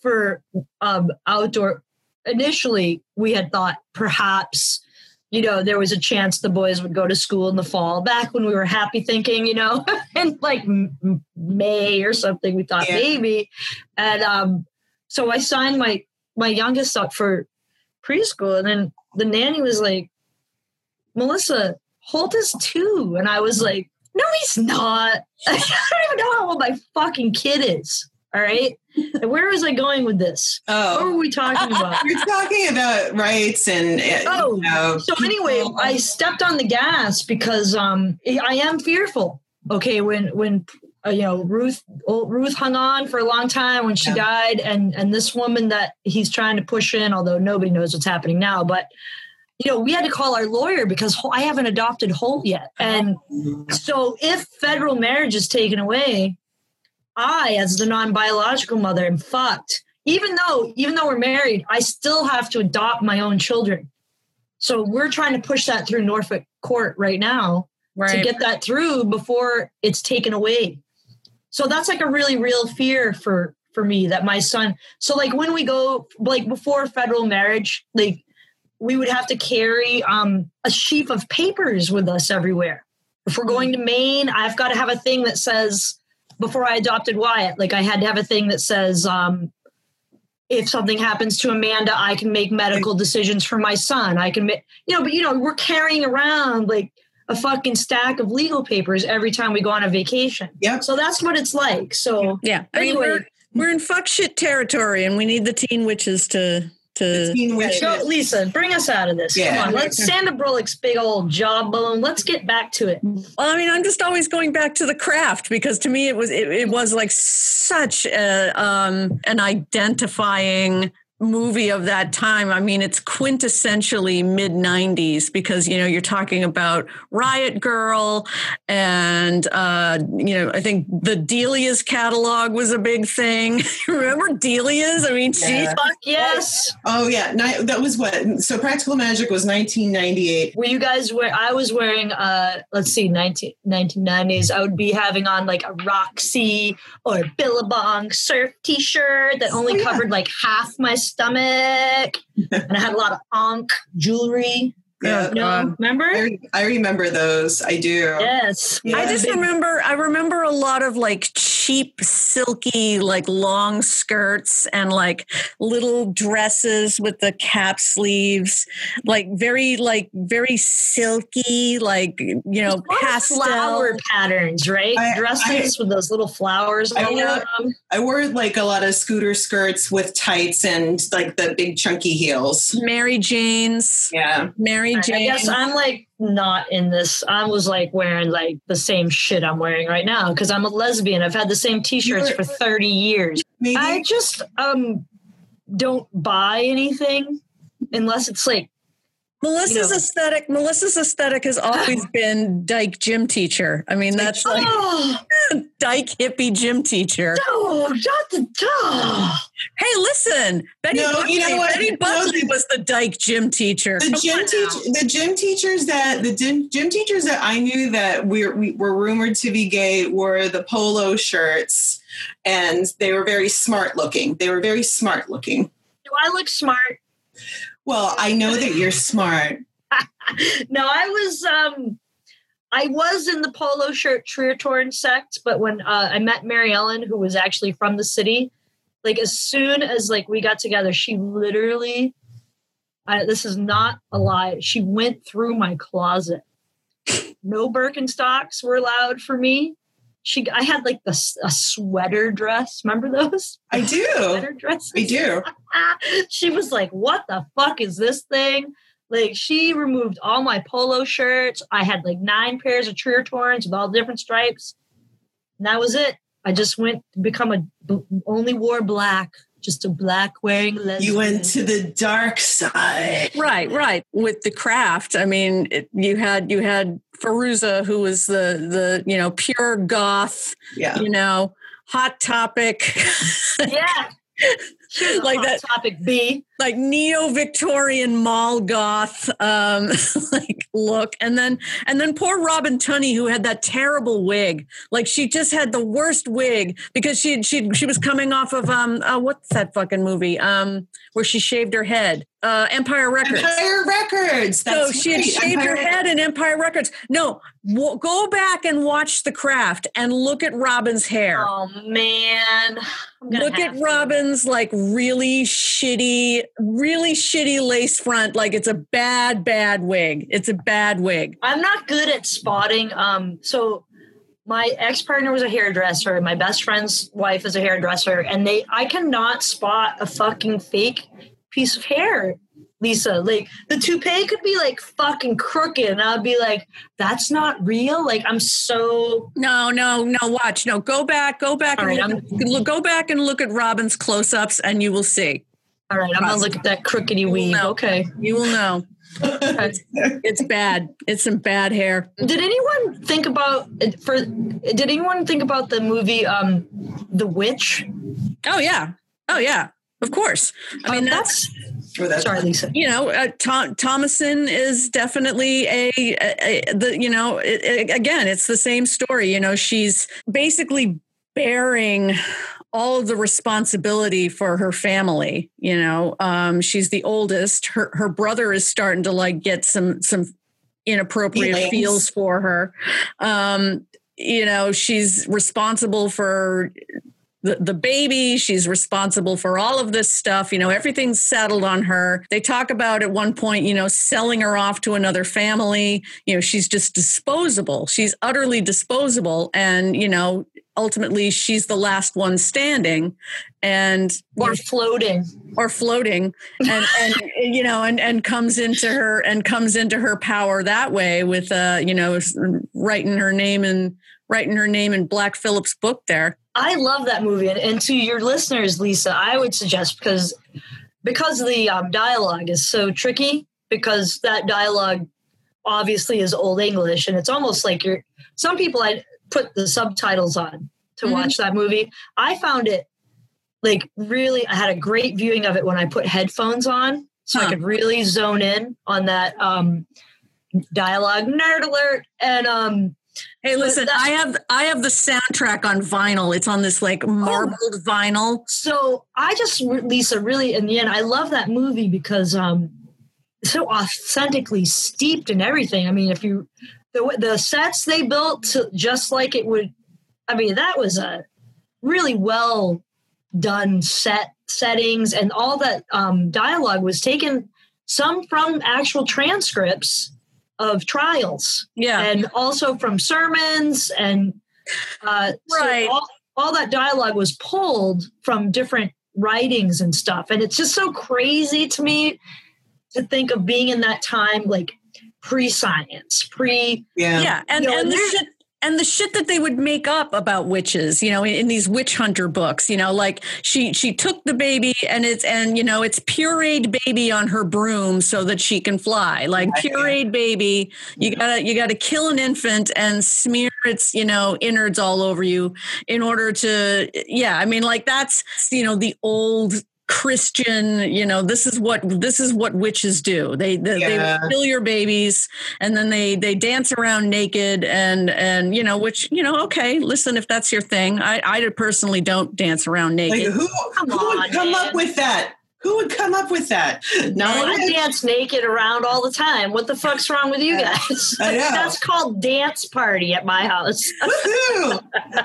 for um outdoor initially we had thought perhaps you know there was a chance the boys would go to school in the fall back when we were happy thinking you know in like may or something we thought Yeah. maybe. And um so i signed my my youngest up for preschool and then the nanny was like melissa holt is two. And i was like no he's not. I don't even know how old my fucking kid is all right and where was i going with this what were Oh, we talking about we're talking about rights and uh, Oh, you know, so anyway, I stepped on the gas because um I am fearful. Okay, when when uh, you know Ruth Ruth hung on for a long time when she Yeah. died, and and this woman that he's trying to push in, although nobody knows what's happening now, but. You know, we had to call our lawyer because I haven't adopted Holt yet. And so if federal marriage is taken away, I, as the non-biological mother, am fucked. Even though, even though we're married, I still have to adopt my own children. So we're trying to push that through Norfolk Court right now to get that through before it's taken away. so that's like a really real fear for for me that my son so like when we go like before federal marriage like we would have to carry um a sheaf of papers with us everywhere if we're going to maine i've got to have a thing that says before i adopted wyatt like i had to have a thing that says um if something happens to amanda i can make medical decisions for my son i can make you know but you know we're carrying around like a fucking stack of legal papers every time we go on a vacation Yeah. so that's what it's like so Yeah. I mean, Anyway. we're, we're in fuck shit territory and we need the teen witches to, to, Teen Witches. Go, Lisa, bring us out of this. Yeah. Come on, let's Sandra Bullock's big old jawbone. Let's get back to it. Well, I mean, I'm just always going back to the craft because to me it was it, it was like such a um, an identifying movie of that time. I mean, it's quintessentially mid 90s because you know you're talking about Riot Girl and uh, you know I think the Delia's catalog was a big thing. Remember Delia's? I mean, she Yeah. Fuck yes. Oh yeah, that was what. So Practical Magic was 1998. Were you guys wear? I was wearing. Uh, let's see, 19, 1990s. I would be having on like a Roxy or Billabong surf T-shirt that only Oh, yeah. covered like half my stomach, and I had a lot of onk jewelry. Yeah, You know, uh, remember? I, I remember those. I do. yes. Yeah. I just remember I remember a lot of like cheap silky like long skirts and like little dresses with the cap sleeves like very like very silky like you know A lot of pastel flower patterns, right? I- Dresses with those little flowers. I all wore- over them. I wore like a lot of scooter skirts with tights and like the big chunky heels. Mary Jane's Yeah. Mary Jane's. I guess I'm like not in this. I was like wearing like the same shit I'm wearing right now because I'm a lesbian. I've had the same T-shirts You're- for 30 years. Maybe. I just um don't buy anything unless it's like Melissa's you know. aesthetic Melissa's aesthetic has always been dyke gym teacher I mean that's oh. like oh, dyke hippie gym teacher oh, not the oh. Hey, listen, Betty, No, Buckley, you know what? Betty No, Buckley the- was the Dyke gym teacher. the Come gym on teach now. the gym teachers that the gym, gym teachers that I knew that we, we were rumored to be gay wore the polo shirts and they were very smart looking. They were very smart looking. Do I look smart? Well, I know that you're smart. no, I was um I was in the polo shirt Tretorn sect, but when uh, I met Mary Ellen, who was actually from the city, like as soon as like we got together, she literally I, this is not a lie. She went through my closet. No Birkenstocks were allowed for me. She, I had like the s- a sweater dress. Remember those I do. sweater dresses? I do. she was like, "What the fuck is this thing?" Like she removed all my polo shirts. I had like nine pairs of Tretorns with all different stripes, and that was it. I just went to become a only wore black, just a black wearing lesbian. You went to the dark side. Right, right. With the craft, I mean, it, you had you had Fairuza, who was the the you know pure goth, Yeah. you know, hot topic, yeah. She was a Like hot that- topic B. like neo Victorian mall goth um, like look, and then and then poor Robin Tunney, who had that terrible wig. Like she just had the worst wig because she she she was coming off of um uh, what's that fucking movie um where she shaved her head uh Empire Records. Empire Records. That's so she had right. shaved her head in Empire Records. No, w- go back and watch The Craft and look at Robin's hair. Oh man. Look at to. Robin's like really shitty, really shitty lace front. Like it's a bad, bad wig. It's a bad wig. I'm not good at spotting. Um, so my ex partner was a hairdresser. My best friend's wife is a hairdresser, and they I cannot spot a fucking fake piece of hair. Lisa, like the toupee could be like fucking crooked, and I'd be like, "That's not real." Like I'm so No, no, no. Watch. No, go back. Go back All and right, look, look- go back and look at Robin's close-ups, and you will see. all right. I'm gonna look at that crookedy weave. Okay. You will know. It's bad. It's some bad hair. Did anyone think about for? Did anyone think about the movie um, The Witch? Oh yeah. Oh yeah. Of course. I mean Um, that's that's sorry, Lisa. you know, uh, Tom, Thomasin is definitely a, a, a the you know it, it- again it's the same story. You know, she's basically bearing all of the responsibility for her family. You know, um, she's the oldest. Her her brother is starting to like get some some inappropriate Feelings. feels for her. Um, you know, she's responsible for the, the baby. She's responsible for all of this stuff. You know, everything's settled on her. They talk about at one point, you know, selling her off to another family. You know, she's just disposable. She's utterly disposable. And, you know, ultimately she's the last one standing and Or floating. or floating and and you know and and comes into her and comes into her power that way with uh you know writing her name and writing her name in black phillip's book there I love that movie, and, and to your listeners, Lisa, I would suggest because because the um, dialogue is so tricky because that dialogue obviously is old English, and it's almost like you're. Some people I put the subtitles on to Mhm. watch that movie. I found it like really. I had a great viewing of it when I put headphones on, so I could really zone in on that um, dialogue. Nerd alert! And um, hey listen i have i have the soundtrack on vinyl. It's on this like marbled vinyl. So I just Lisa really in the end I love that movie because um so authentically steeped in everything. I mean, if you the the sets they built to just like it would I mean, that was a really well done set settings and all that um dialogue was taken some from actual transcripts of trials yeah and also from sermons and uh, so Right. all, all that dialogue was pulled from different writings and stuff and it's just so crazy to me to think of being in that time like pre-science pre Yeah. yeah and You know, and the there's- shit and the shit that they would make up about witches you know in, in these witch hunter books you know like she she took the baby and it's and you know it's pureed baby on her broom so that she can fly like pureed baby. You gotta you gotta kill an infant and smear its you know innards all over you in order to yeah i mean like that's you know the old Christian, you know, this is what this is what witches do. They they, Yeah. they kill your babies and then they they dance around naked and and you know which you know okay listen if that's your thing I I personally don't dance around Like naked. who, Come who would come man. up with that? Who would come up with that? No, I dance naked around all the time. What the fuck's wrong with you guys? That's called dance party at my house. Woohoo!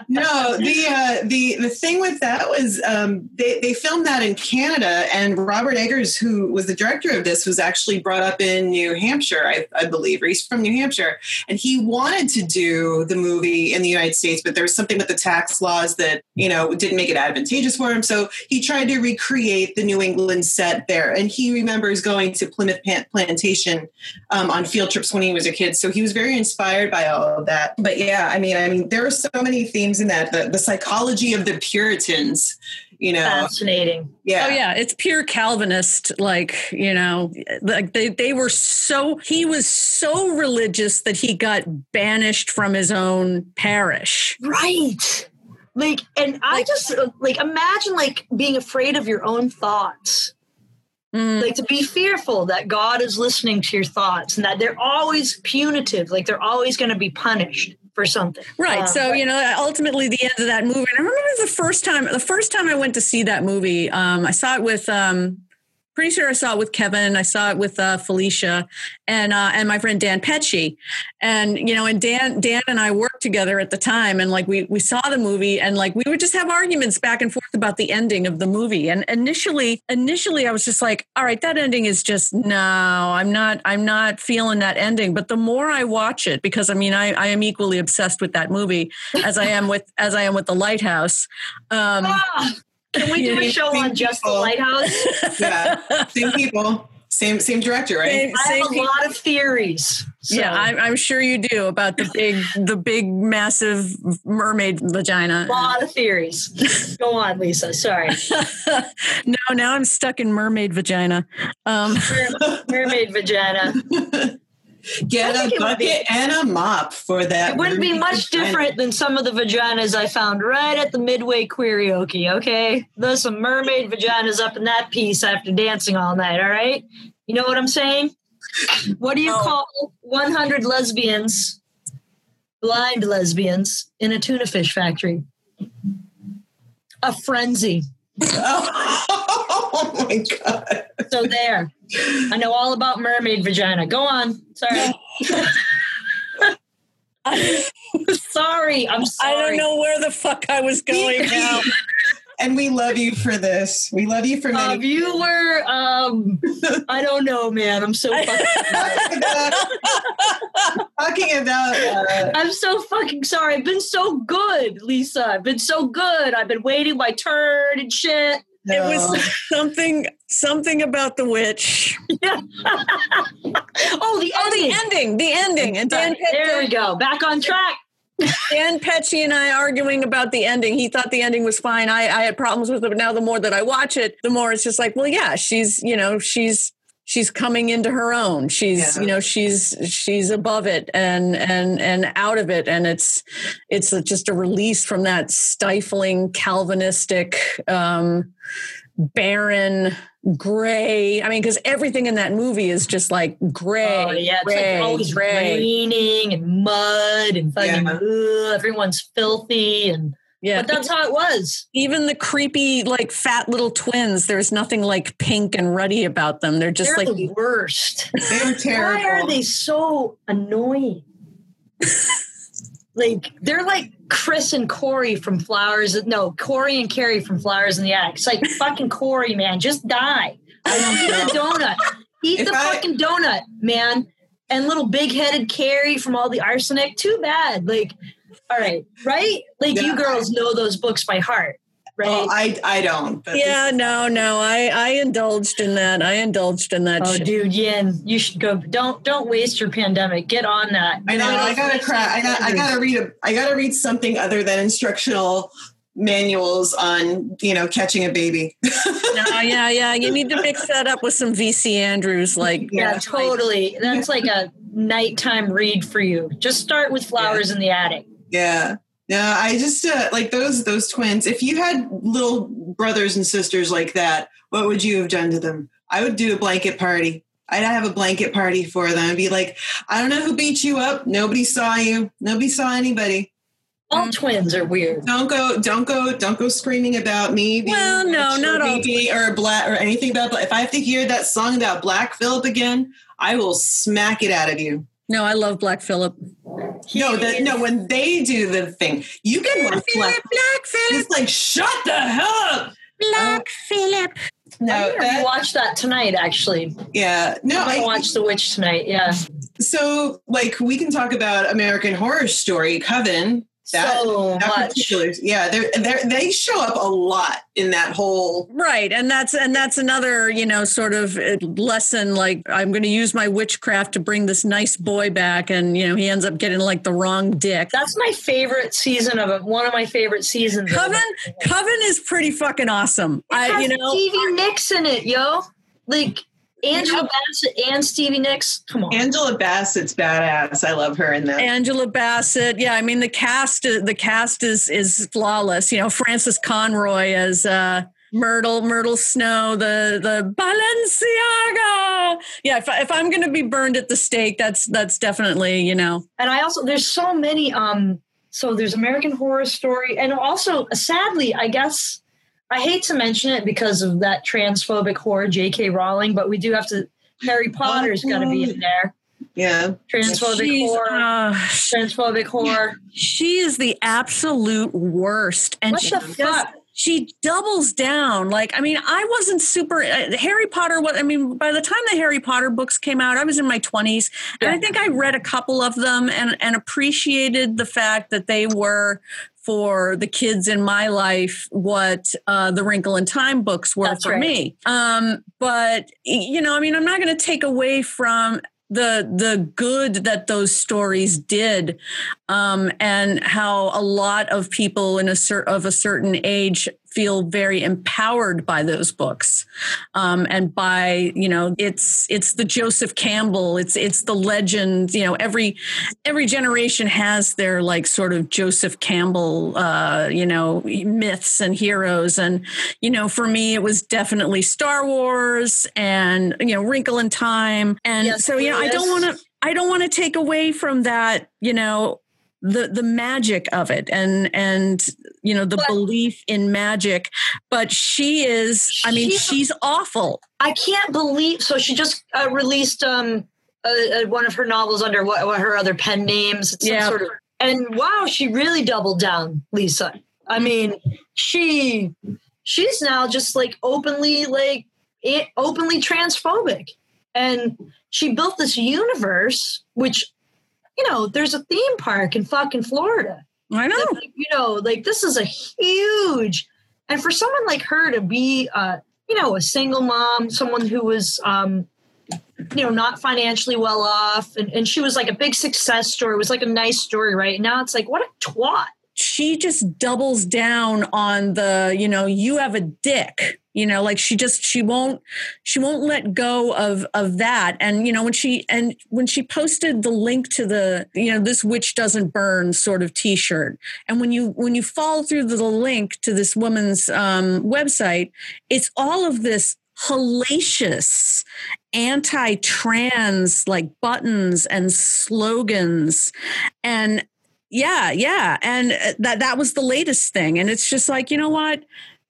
no, the uh, the the thing with that was um, they they filmed that in Canada, and Robert Eggers, who was the director of this, was actually brought up in New Hampshire, I, I believe, or he's from New Hampshire, and he wanted to do the movie in the United States, but there was something with the tax laws that you know didn't make it advantageous for him, so he tried to recreate the New England set there, and he remembers going to Plymouth Plantation um, on field trips when he was a kid. So he was very inspired by all of that. But yeah, I mean, I mean, there are so many themes in that. The, the psychology of the Puritans, you know, Fascinating. yeah, Oh yeah, it's pure Calvinist. Like you know, like they they were so he was so religious that he got banished from his own parish. Right. Like, and I just uh, like imagine like being afraid of your own thoughts. Mm. Like to be fearful that God is listening to your thoughts and that they're always punitive, like they're always going to be punished for something. Right. Um, so, you know, ultimately the end of that movie. And I remember the first time, the first time I went to see that movie, um, I saw it with, um, pretty sure I saw it with Kevin. I saw it with uh, Felicia and, uh, and my friend Dan Petchy. And, you know, and Dan, Dan and I worked together at the time. And like, we, we saw the movie and like, we would just have arguments back and forth about the ending of the movie. And initially, initially I was just like, all right, that ending is just, no, I'm not, I'm not feeling that ending. But the more I watch it, because I mean, I, I am equally obsessed with that movie as I am with, as I am with the lighthouse. Um, ah, can we do a Yeah, show on just the lighthouse? yeah, same people, same same director, right? Same- I have a same lot of theories. So. Yeah, I'm, I'm sure you do about the big, the big, massive mermaid vagina. a lot of theories. Go on, Lisa. Sorry. no, now I'm stuck in mermaid vagina. Um, Mermaid vagina. Get a bucket and a mop for that. It wouldn't be much vagina. different than some of the vaginas I found right at the Midway Queerioke, okay? There's some mermaid vaginas up in that piece after dancing all night, all right? You know what I'm saying? What do you No. call 100 lesbians, blind lesbians, in a tuna fish factory? a frenzy. Oh, my god! So there. I know all about mermaid vagina. Go on. Sorry. sorry. I'm I don't know where the fuck I was going now. and we love you for this. We love you for Uh, many. viewer, um, I don't know, man. I'm so fucking talking about, talking about uh, I'm so fucking sorry. I've been so good, Lisa. I've been so good. I've been waiting my turn and shit. It was something something about the witch. oh, the Oh, the ending. ending, the ending. And Dan, There we go. Back on track. Dan Pecci and I arguing about the ending. He thought the ending was fine. I, I had problems with it, but now the more that I watch it, the more it's just like, well, yeah, she's, you know, she's she's coming into her own. She's, Yeah. you know, she's she's above it and and and out of it. And it's it's just a release from that stifling Calvinistic um barren gray. I mean, because everything in that movie is just like gray. Oh, yeah. It's gray, like always gray. raining and mud and fucking, Yeah. everyone's filthy. And, Yeah. but that's how it was. even the creepy like fat little twins there's nothing like pink and ruddy about them they're just They're like the worst. they're terrible. Why are they so annoying? like they're like Chris and Cory from Flowers. No, Cory and Carrie from Flowers in the Attic. It's like fucking Cory, man, just die. I don't eat the donut. Eat If the I- fucking donut, man. And little big-headed Carrie from all the arsenic. Too bad. Like, all right, right? Like Yeah. you girls know those books by heart, right? Oh, I I don't. But yeah no no i i indulged in that i indulged in that Oh, shit. dude, Yin, you should go. Don't don't waste your pandemic. Get on that. I know. I gotta cry. I got. I gotta read a. I gotta read something other than instructional manuals on you know catching a baby. no, yeah yeah you need to mix that up with some vc andrews like Yeah, Yeah. totally. That's like a nighttime read for you. Just start with flowers in the attic. Yeah. No, I just uh, like those those twins. If you had little brothers and sisters like that, what would you have done to them? I would do a blanket party. I'd have a blanket party for them and be like, I don't know who beat you up. Nobody saw you. Nobody saw anybody. All twins are weird. Don't go, don't go, don't go screaming about me. Well, no, not all or black or anything about. If I have to hear that song about Black Phillip again, I will smack it out of you. No i love black phillip no, the, no, when they do the thing, you can black phillip It's like, shut the hell up. Black Phillip. No, I'm gonna watch that tonight. Actually, yeah, no. I'm gonna I, watch The Witch tonight. Yeah, so, like, we can talk about American Horror Story, Coven. That, so that much. yeah, they're, they're, they show up a lot in that whole. right and that's and that's another you know sort of uh, lesson like i'm going to use my witchcraft to bring this nice boy back and you know he ends up getting like the wrong dick That's my favorite season of it. One of my favorite seasons. of Coven. Coven is pretty fucking awesome. It I, has you know, Stevie Nicks in it, yo. Like Angela Bassett and Stevie Nicks. Come on. Angela Bassett's badass. I love her in that. Angela Bassett. Yeah, I mean the cast, the cast is is flawless. You know, Frances Conroy as uh, Myrtle Myrtle Snow, the the Balenciaga. Yeah, if, I- if I'm going to be burned at the stake, that's that's definitely you know. and I also there's so many um so there's American Horror Story and also sadly I guess I hate to mention it because of that transphobic horror J.K. Rowling but we do have to Harry Potter's got to be in there yeah. transphobic She's, horror uh, transphobic horror she is the absolute worst, and what she the does- fuck she doubles down like i mean i wasn't super uh, harry potter what i mean by the time the harry potter books came out i was in my 20s and i think i read a couple of them and and appreciated the fact that they were for the kids in my life what uh, the wrinkle in time books were That's for right. me um, but you know i mean i'm not going to take away from the the good that those stories did um, and how a lot of people in a cer- of a certain age feel very empowered by those books um, and by you know it's it's the Joseph Campbell it's it's the legend you know every every generation has their like sort of Joseph Campbell uh, you know myths and heroes. And you know for me it was definitely Star Wars and you know Wrinkle in Time. And Yes, so you know I don't want to I don't want to take away from that you know the the magic of it and and you know the But- belief in magic but she is i mean She's- she's awful I can't believe. So she just uh, released um uh, one of her novels under what, what her other pen names. Yeah. sort of and wow, she really doubled down, Lisa. I mean, she she's now just like openly like it, openly transphobic, and she built this universe which you know there's a theme park in fucking Florida. i know Like, you know, like this is a huge, and for someone like her to be, uh, you know, a single mom, someone who was, um, you know, not financially well off, and, and she was like a big success story. It was like a nice story, right? Now it's like, what a twat. she just doubles down on the you know you have a dick you know like she just she won't she won't let go of of that. And you know when she and when she posted the link to the you know this witch doesn't burn sort of t-shirt. And when you when you follow through the link to this woman's um, website it's all of this hellacious anti-trans like buttons and slogans. And yeah yeah. And uh, that that was the latest thing. And it's just like you know what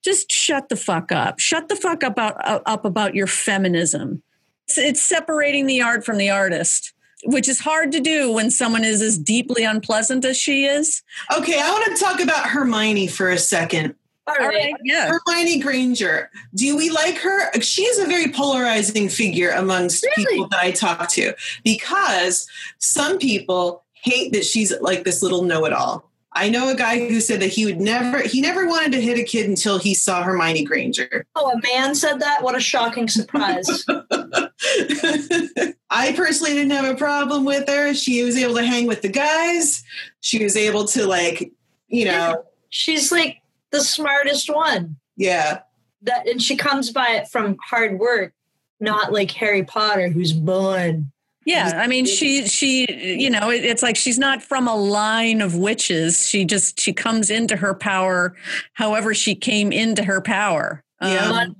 just shut the fuck up shut the fuck up about, uh, up about your feminism it's, it's separating the art from the artist which is hard to do when someone is as deeply unpleasant as she is Okay, I want to talk about Hermione for a second. All all right. right yeah Hermione Granger. Do we like her? She is a very polarizing figure amongst Really? people that I talk to because some people hate that she's like this little know-it-all. I know a guy who said that he would never, he never wanted to hit a kid until he saw Hermione Granger. Oh, a man said that? What a shocking surprise. I personally didn't have a problem with her. She was able to hang with the guys. She was able to like, you know, She's like the smartest one. yeah. That and she comes by it from hard work, not like Harry Potter who's born. Yeah i mean she she you know it's like she's not from a line of witches she just she comes into her power however she came into her power Yeah. um, Mud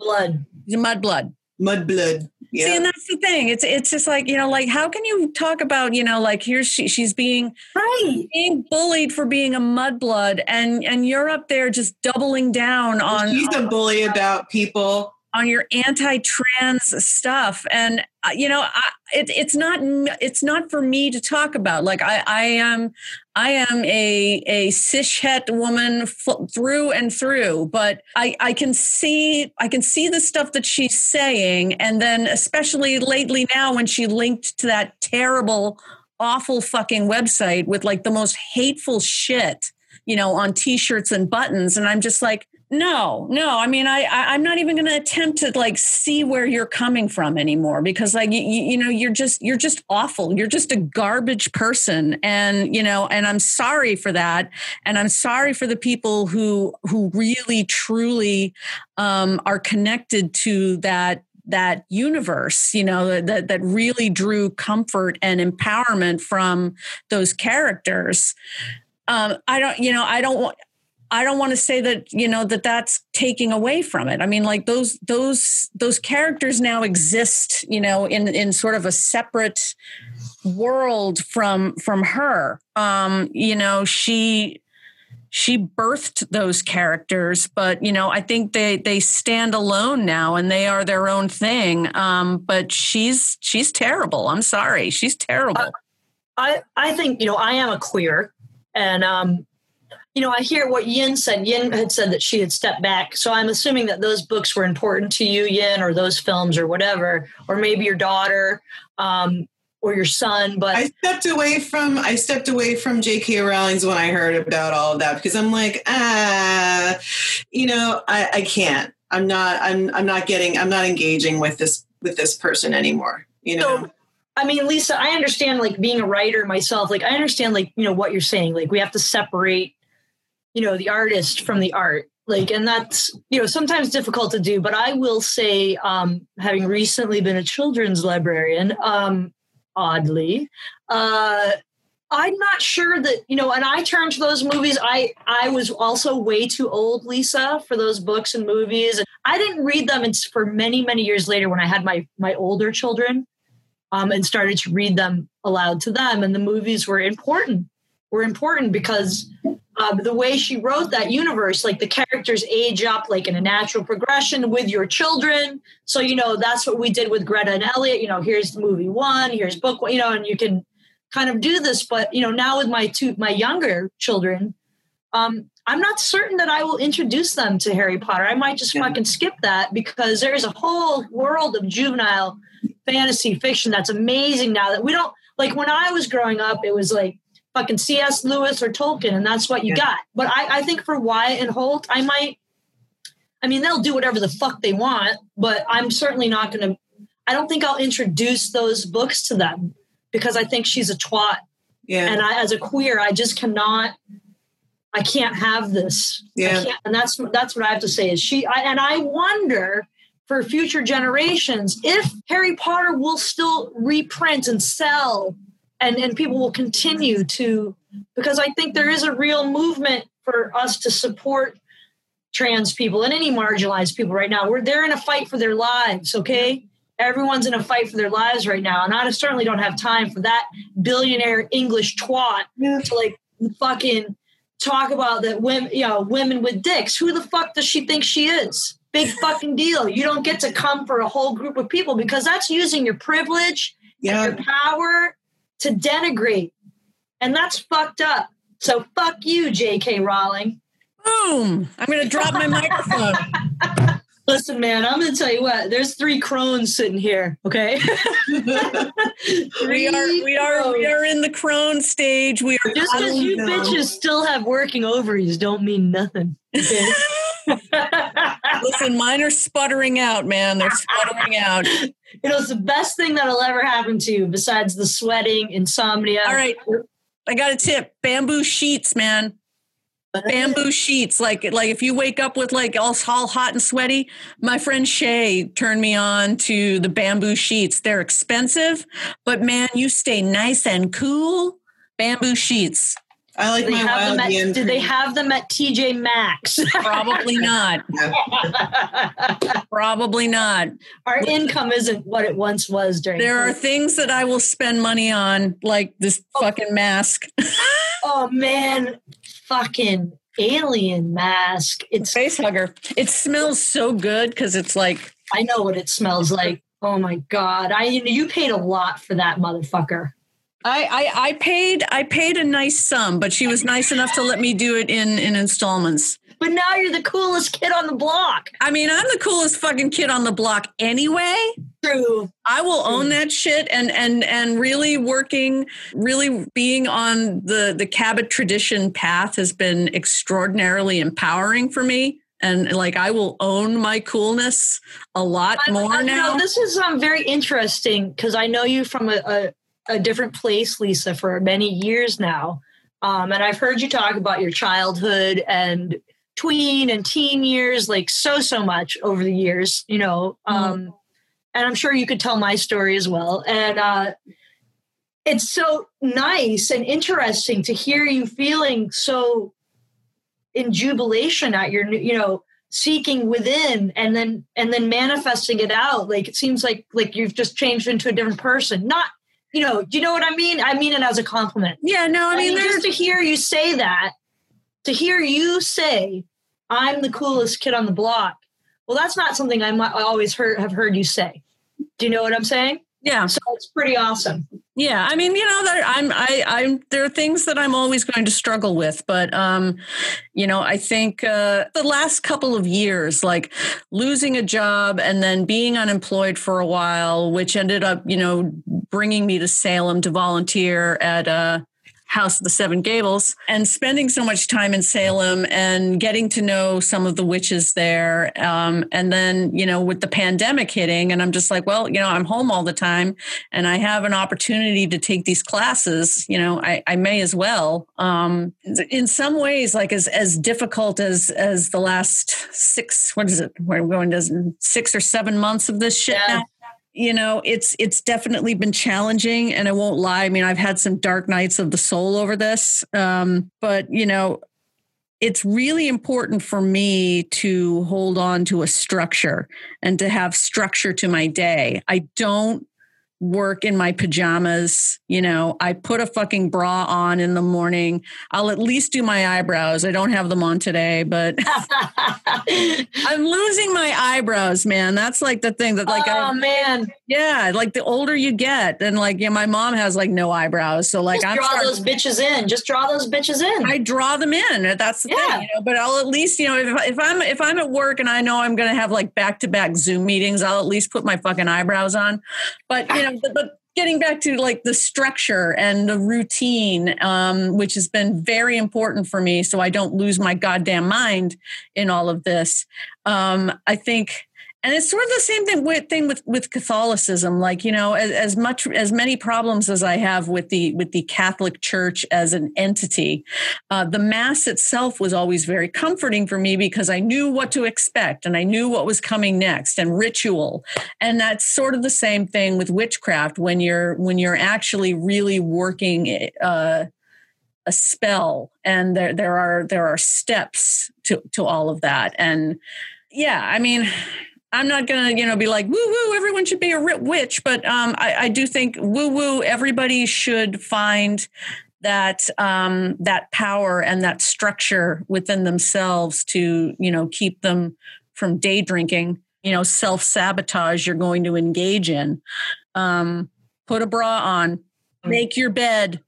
blood. Mud blood. Yeah. See, and that's the thing. It's it's just like you know, like how can you talk about you know, like here's she she's being Right. being bullied for being a mudblood, and and you're up there just doubling down on She's a bully about people. On your anti-trans stuff, and uh, you know, I, it, it's not it's not for me to talk about. Like I I am I am a a cishet woman f- through and through, but I I can see I can see the stuff that she's saying, and then especially lately now when she linked to that terrible, awful fucking website with like the most hateful shit, you know, on t-shirts and buttons, and I'm just like. No, no. I mean, I, I I'm not even going to attempt to like see where you're coming from anymore because like you, you know you're just you're just awful. You're just a garbage person, and you know, and I'm sorry for that, and I'm sorry for the people who who really truly um, are connected to that that universe you know that that really drew comfort and empowerment from those characters um, i don't you know i don't want I don't want to say that you know that that's taking away from it. I mean, like those those those characters now exist, you know, in in sort of a separate world from from her. Um, you know, she she birthed those characters, but you know, I think they they stand alone now and they are their own thing. Um, but she's she's terrible. I'm sorry, she's terrible. I, I think, you know, I am a queer and um you know, I hear what Yin said. Yin had said that she had stepped back. So I'm assuming that those books were important to you, Yin, or those films or whatever, or maybe your daughter um, or your son. But I stepped away from I stepped away from J.K. Rowling's when I heard about all of that because I'm like, ah, you know, I, I can't. I'm not. I'm. I'm not getting. I'm not engaging with this with this person anymore. You know. So, I mean, Lisa, I understand like being a writer myself. Like, I understand like you know what you're saying. Like, we have to separate, you know, the artist from the art. Like, and that's you know sometimes difficult to do. But I will say, um, having recently been a children's librarian, um, oddly, uh, I'm not sure that you know. And I turned to those movies. I I was also way too old, Lisa, for those books and movies. And I didn't read them for many many years later when I had my my older children um, and started to read them aloud to them. And the movies were important were important because uh, the way she wrote that universe, like the characters age up like in a natural progression with your children. So, you know, that's what we did with Greta and Elliot. You know, here's the movie one, here's book one, you know, and you can kind of do this. But, you know, now with my two, my younger children, um, I'm not certain that I will introduce them to Harry Potter. I might just Yeah. fucking skip that because there is a whole world of juvenile fantasy fiction that's amazing now that we don't like when I was growing up, it was like fucking C.S. Lewis or Tolkien, and that's what you Yeah. got. But I, I think for Wyatt and Holt, I might I mean, they'll do whatever the fuck they want, but I'm certainly not gonna I don't think I'll introduce those books to them because I think she's a twat. Yeah. And I as a queer, I just cannot I can't have this. Yeah. and that's that's what I have to say is she I, and I wonder for future generations if Harry Potter will still reprint and sell and and people will continue to because I think there is a real movement for us to support trans people and any marginalized people right now. We're they're in a fight for their lives, okay? Everyone's in a fight for their lives right now. And I certainly don't have time for that billionaire English twat to like fucking talk about that women, you know, women with dicks. Who the fuck does she think she is? Big fucking deal. You don't get to come for a whole group of people because that's using your privilege Yeah. your power to denigrate. And that's fucked up. So fuck you, J.K. Rowling. Boom! I'm going to drop my microphone. Listen, man, I'm gonna tell you what. There's three crones sitting here. Okay, We are we are we are in the crone stage. We are Just because you no. bitches still have working ovaries don't mean nothing. Okay? listen. Mine are sputtering out, man. They're sputtering out. Know, it's the best thing that'll ever happen to you besides the sweating, insomnia. All right, I got a tip: bamboo sheets, man. Bamboo sheets, like like if you wake up with like all, all hot and sweaty. My friend Shay turned me on to the bamboo sheets. They're expensive, but man, you stay nice and cool. Bamboo sheets. I like Do they, my wild at, yen do they have them at TJ Maxx? Probably not. Probably not. Our income isn't what it once was during. There are things that I will spend money on, like this oh. fucking mask. oh man, fucking alien mask. It's Face hugger. It smells so good because it's like I know what it smells like. Oh my god! I you paid a lot for that motherfucker. I, I I paid I paid a nice sum, but she was nice enough to let me do it in in installments. But now you're the coolest kid on the block. I mean, I'm the coolest fucking kid on the block anyway. True. I will own that shit and and and really working, really being on the the Cabot tradition path has been extraordinarily empowering for me. And like I will own my coolness a lot I- more I- you now. know, this is um, very interesting because I know you from a, a, a different place, Lisa, for many years now. Um, and I've heard you talk about your childhood and tween and teen years, like so, so much over the years, you know. Um, And I'm sure you could tell my story as well. And uh, it's so nice and interesting to hear you feeling so in jubilation at your, you know, seeking within and then and then manifesting it out like it seems like like you've just changed into a different person not you know do you know what i mean? I mean it as a compliment. Yeah, no, I i mean, mean there's just to hear you say that to hear you say i'm the coolest kid on the block well that's not something i might I always heard have heard you say. Do you know what i'm saying? Yeah. so it's pretty awesome Yeah, I mean, you know that I'm I I'm there are things that I'm always going to struggle with, but um, you know, I think uh, the last couple of years, like losing a job and then being unemployed for a while, which ended up, you know, bringing me to Salem to volunteer at uh House of the Seven Gables and spending so much time in Salem and getting to know some of the witches there. Um, and then, you know, with the pandemic hitting, and I'm just like, well, you know, I'm home all the time and I have an opportunity to take these classes, you know, I, I may as well. Um, in some ways, like as as difficult as as the last six, what is it? We're going to six or seven months of this shit Yeah. now. You know, it's it's definitely been challenging, and I won't lie. I mean, I've had some dark nights of the soul over this, um, but you know, it's really important for me to hold on to a structure and to have structure to my day. I don't work in my pajamas. You know, I put a fucking bra on in the morning. I'll at least do my eyebrows. I don't have them on today, but I'm losing my eyebrows, man. That's like the thing that like oh I, man, yeah, like the older you get, and like yeah, my mom has like no eyebrows, so like I'm draw starting- those bitches in. Just draw those bitches in. I draw them in. That's the Yeah. thing, you know. But I'll at least, you know, if, if I'm if I'm at work and I know I'm going to have like back to back Zoom meetings, I'll at least put my fucking eyebrows on. But you know, but, but getting back to like the structure and the routine, um, which has been very important for me, so I don't lose my goddamn mind in all of this. Um, I think and it's sort of the same thing with thing with with Catholicism. Like you know, as, as much as many problems as I have with the with the Catholic Church as an entity, uh, the Mass itself was always very comforting for me because I knew what to expect and I knew what was coming next and ritual. And that's sort of the same thing with witchcraft when you're when you're actually really working. Uh, a spell and there there are there are steps to to all of that and yeah i mean I'm not gonna, you know, be like woo woo. Everyone should be a witch, but um, I, I do think woo woo. Everybody should find that um, that power and that structure within themselves to, you know, keep them from day drinking. You know, self sabotage you're going to engage in. Um, put a bra on. Make your bed.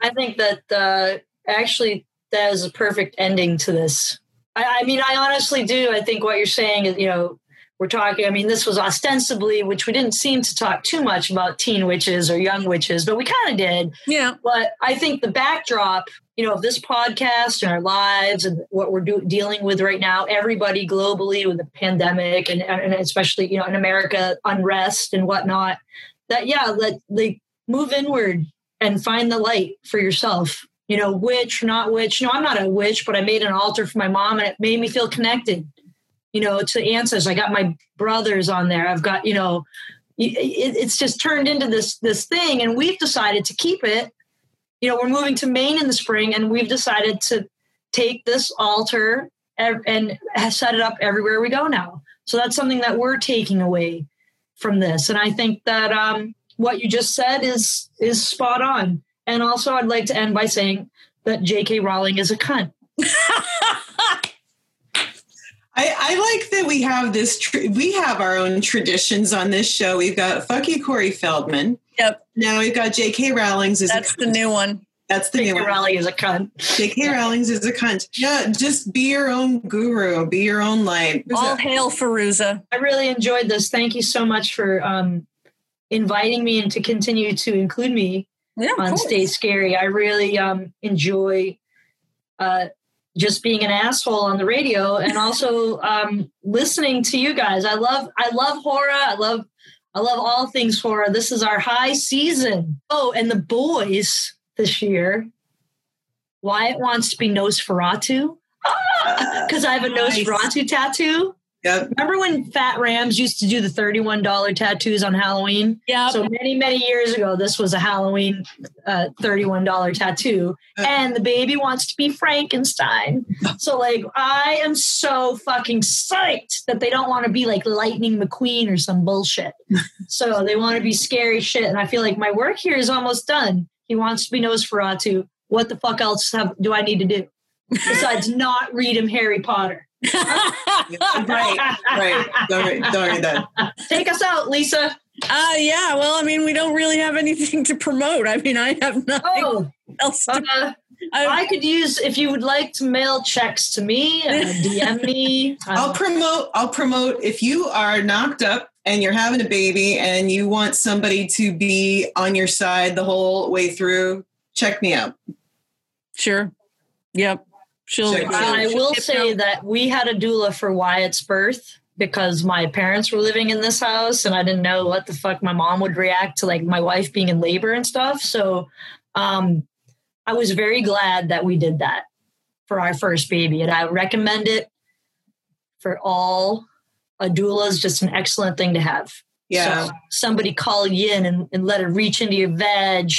I think that uh, actually that is a perfect ending to this. I, I mean, I honestly do. I think what you're saying is, you know, we're talking. I mean, this was ostensibly, which we didn't seem to talk too much about teen witches or young witches, but we kind of did. Yeah. But I think the backdrop, you know, of this podcast and our lives and what we're do- dealing with right now, everybody globally with the pandemic and, and especially, you know, in America, unrest and whatnot, that, yeah, let like move inward and find the light for yourself. You know, witch, not witch. No, I'm not a witch, but I made an altar for my mom and it made me feel connected, you know, to ancestors. I got my brothers on there. I've got, you know, it, it's just turned into this this thing and we've decided to keep it you know we're moving to maine in the spring and we've decided to take this altar ev- and set it up everywhere we go now so that's something that we're taking away from this and i think that um, what you just said is is spot on and also i'd like to end by saying that jk rowling is a cunt I, I like that we have this. Tr- we have our own traditions on this show. We've got fuck you, Corey Feldman. Yep. Now we've got J.K. Rowling's. Is That's the new one. That's the new jk one. rowling is a cunt J.K. Rowling's is a cunt. Yeah, just be your own guru. Be your own light. Who's All that? hail Fairuza. I really enjoyed this. Thank you so much for um, inviting me and to continue to include me Yeah. on course. Stay Scary. I really um, enjoy uh, just being an asshole on the radio and also um, listening to you guys. I love I love horror. I love I love all things horror. This is our high season. Oh, and the boys this year. Wyatt wants to be Nosferatu because I have a Nice. Nosferatu tattoo. Yep. Remember when Fat Rams used to do the $31 tattoos on Halloween? Yeah. So many, many years ago, this was a Halloween uh, $31 tattoo. And the baby wants to be Frankenstein. So, like, I am so fucking psyched that they don't want to be like Lightning McQueen or some bullshit. so, they want to be scary shit. And I feel like my work here is almost done. He wants to be Nosferatu. What the fuck else have, do I need to do besides not read him Harry Potter? right, right. Don't, read- that. Take us out, Lisa. Uh, yeah. Well, I mean, we don't really have anything to promote. I mean, I have nothing Oh, else to. uh, I could use if you would like to mail checks to me, uh, DM me. I'll Um, promote. I'll promote. If you are knocked up and you're having a baby and you want somebody to be on your side the whole way through, check me out. Sure. Yep. She'll. Check it she'll- out. I she'll say down. that we had a doula for Wyatt's birth because my parents were living in this house and I didn't know what the fuck my mom would react to like my wife being in labor and stuff. So um, I was very glad that we did that for our first baby. And I recommend it for all. A doula is just an excellent thing to have. Yeah. So somebody call you in and, and let her reach into your veg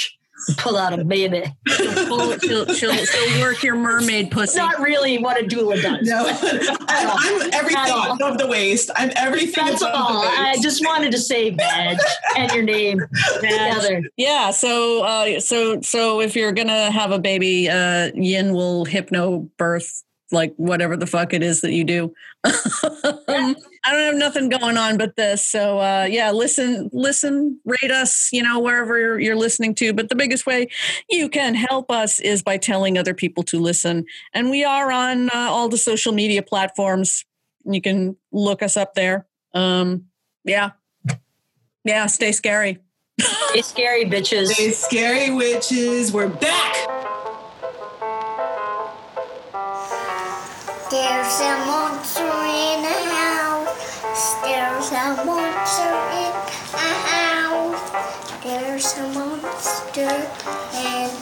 pull out a baby. She'll, she'll, she'll, she'll work your mermaid It's pussy. not really what a doula does. No, I, I'm everything At all. above the waist. I'm everything That's above all. the I just wanted to say badge and your name together. Yeah, so uh, so so if you're gonna have a baby, uh, Yin will hypno birth like whatever the fuck it is that you do. um, I don't have nothing going on but this. So uh, yeah, listen, listen, rate us, you know, wherever you're, you're listening to. But the biggest way you can help us is by telling other people to listen. And we are on uh, all the social media platforms. You can look us up there. Um, yeah, yeah, stay scary. stay scary bitches. Stay scary witches, we're back. There's a monster a monster in a house. There's a monster in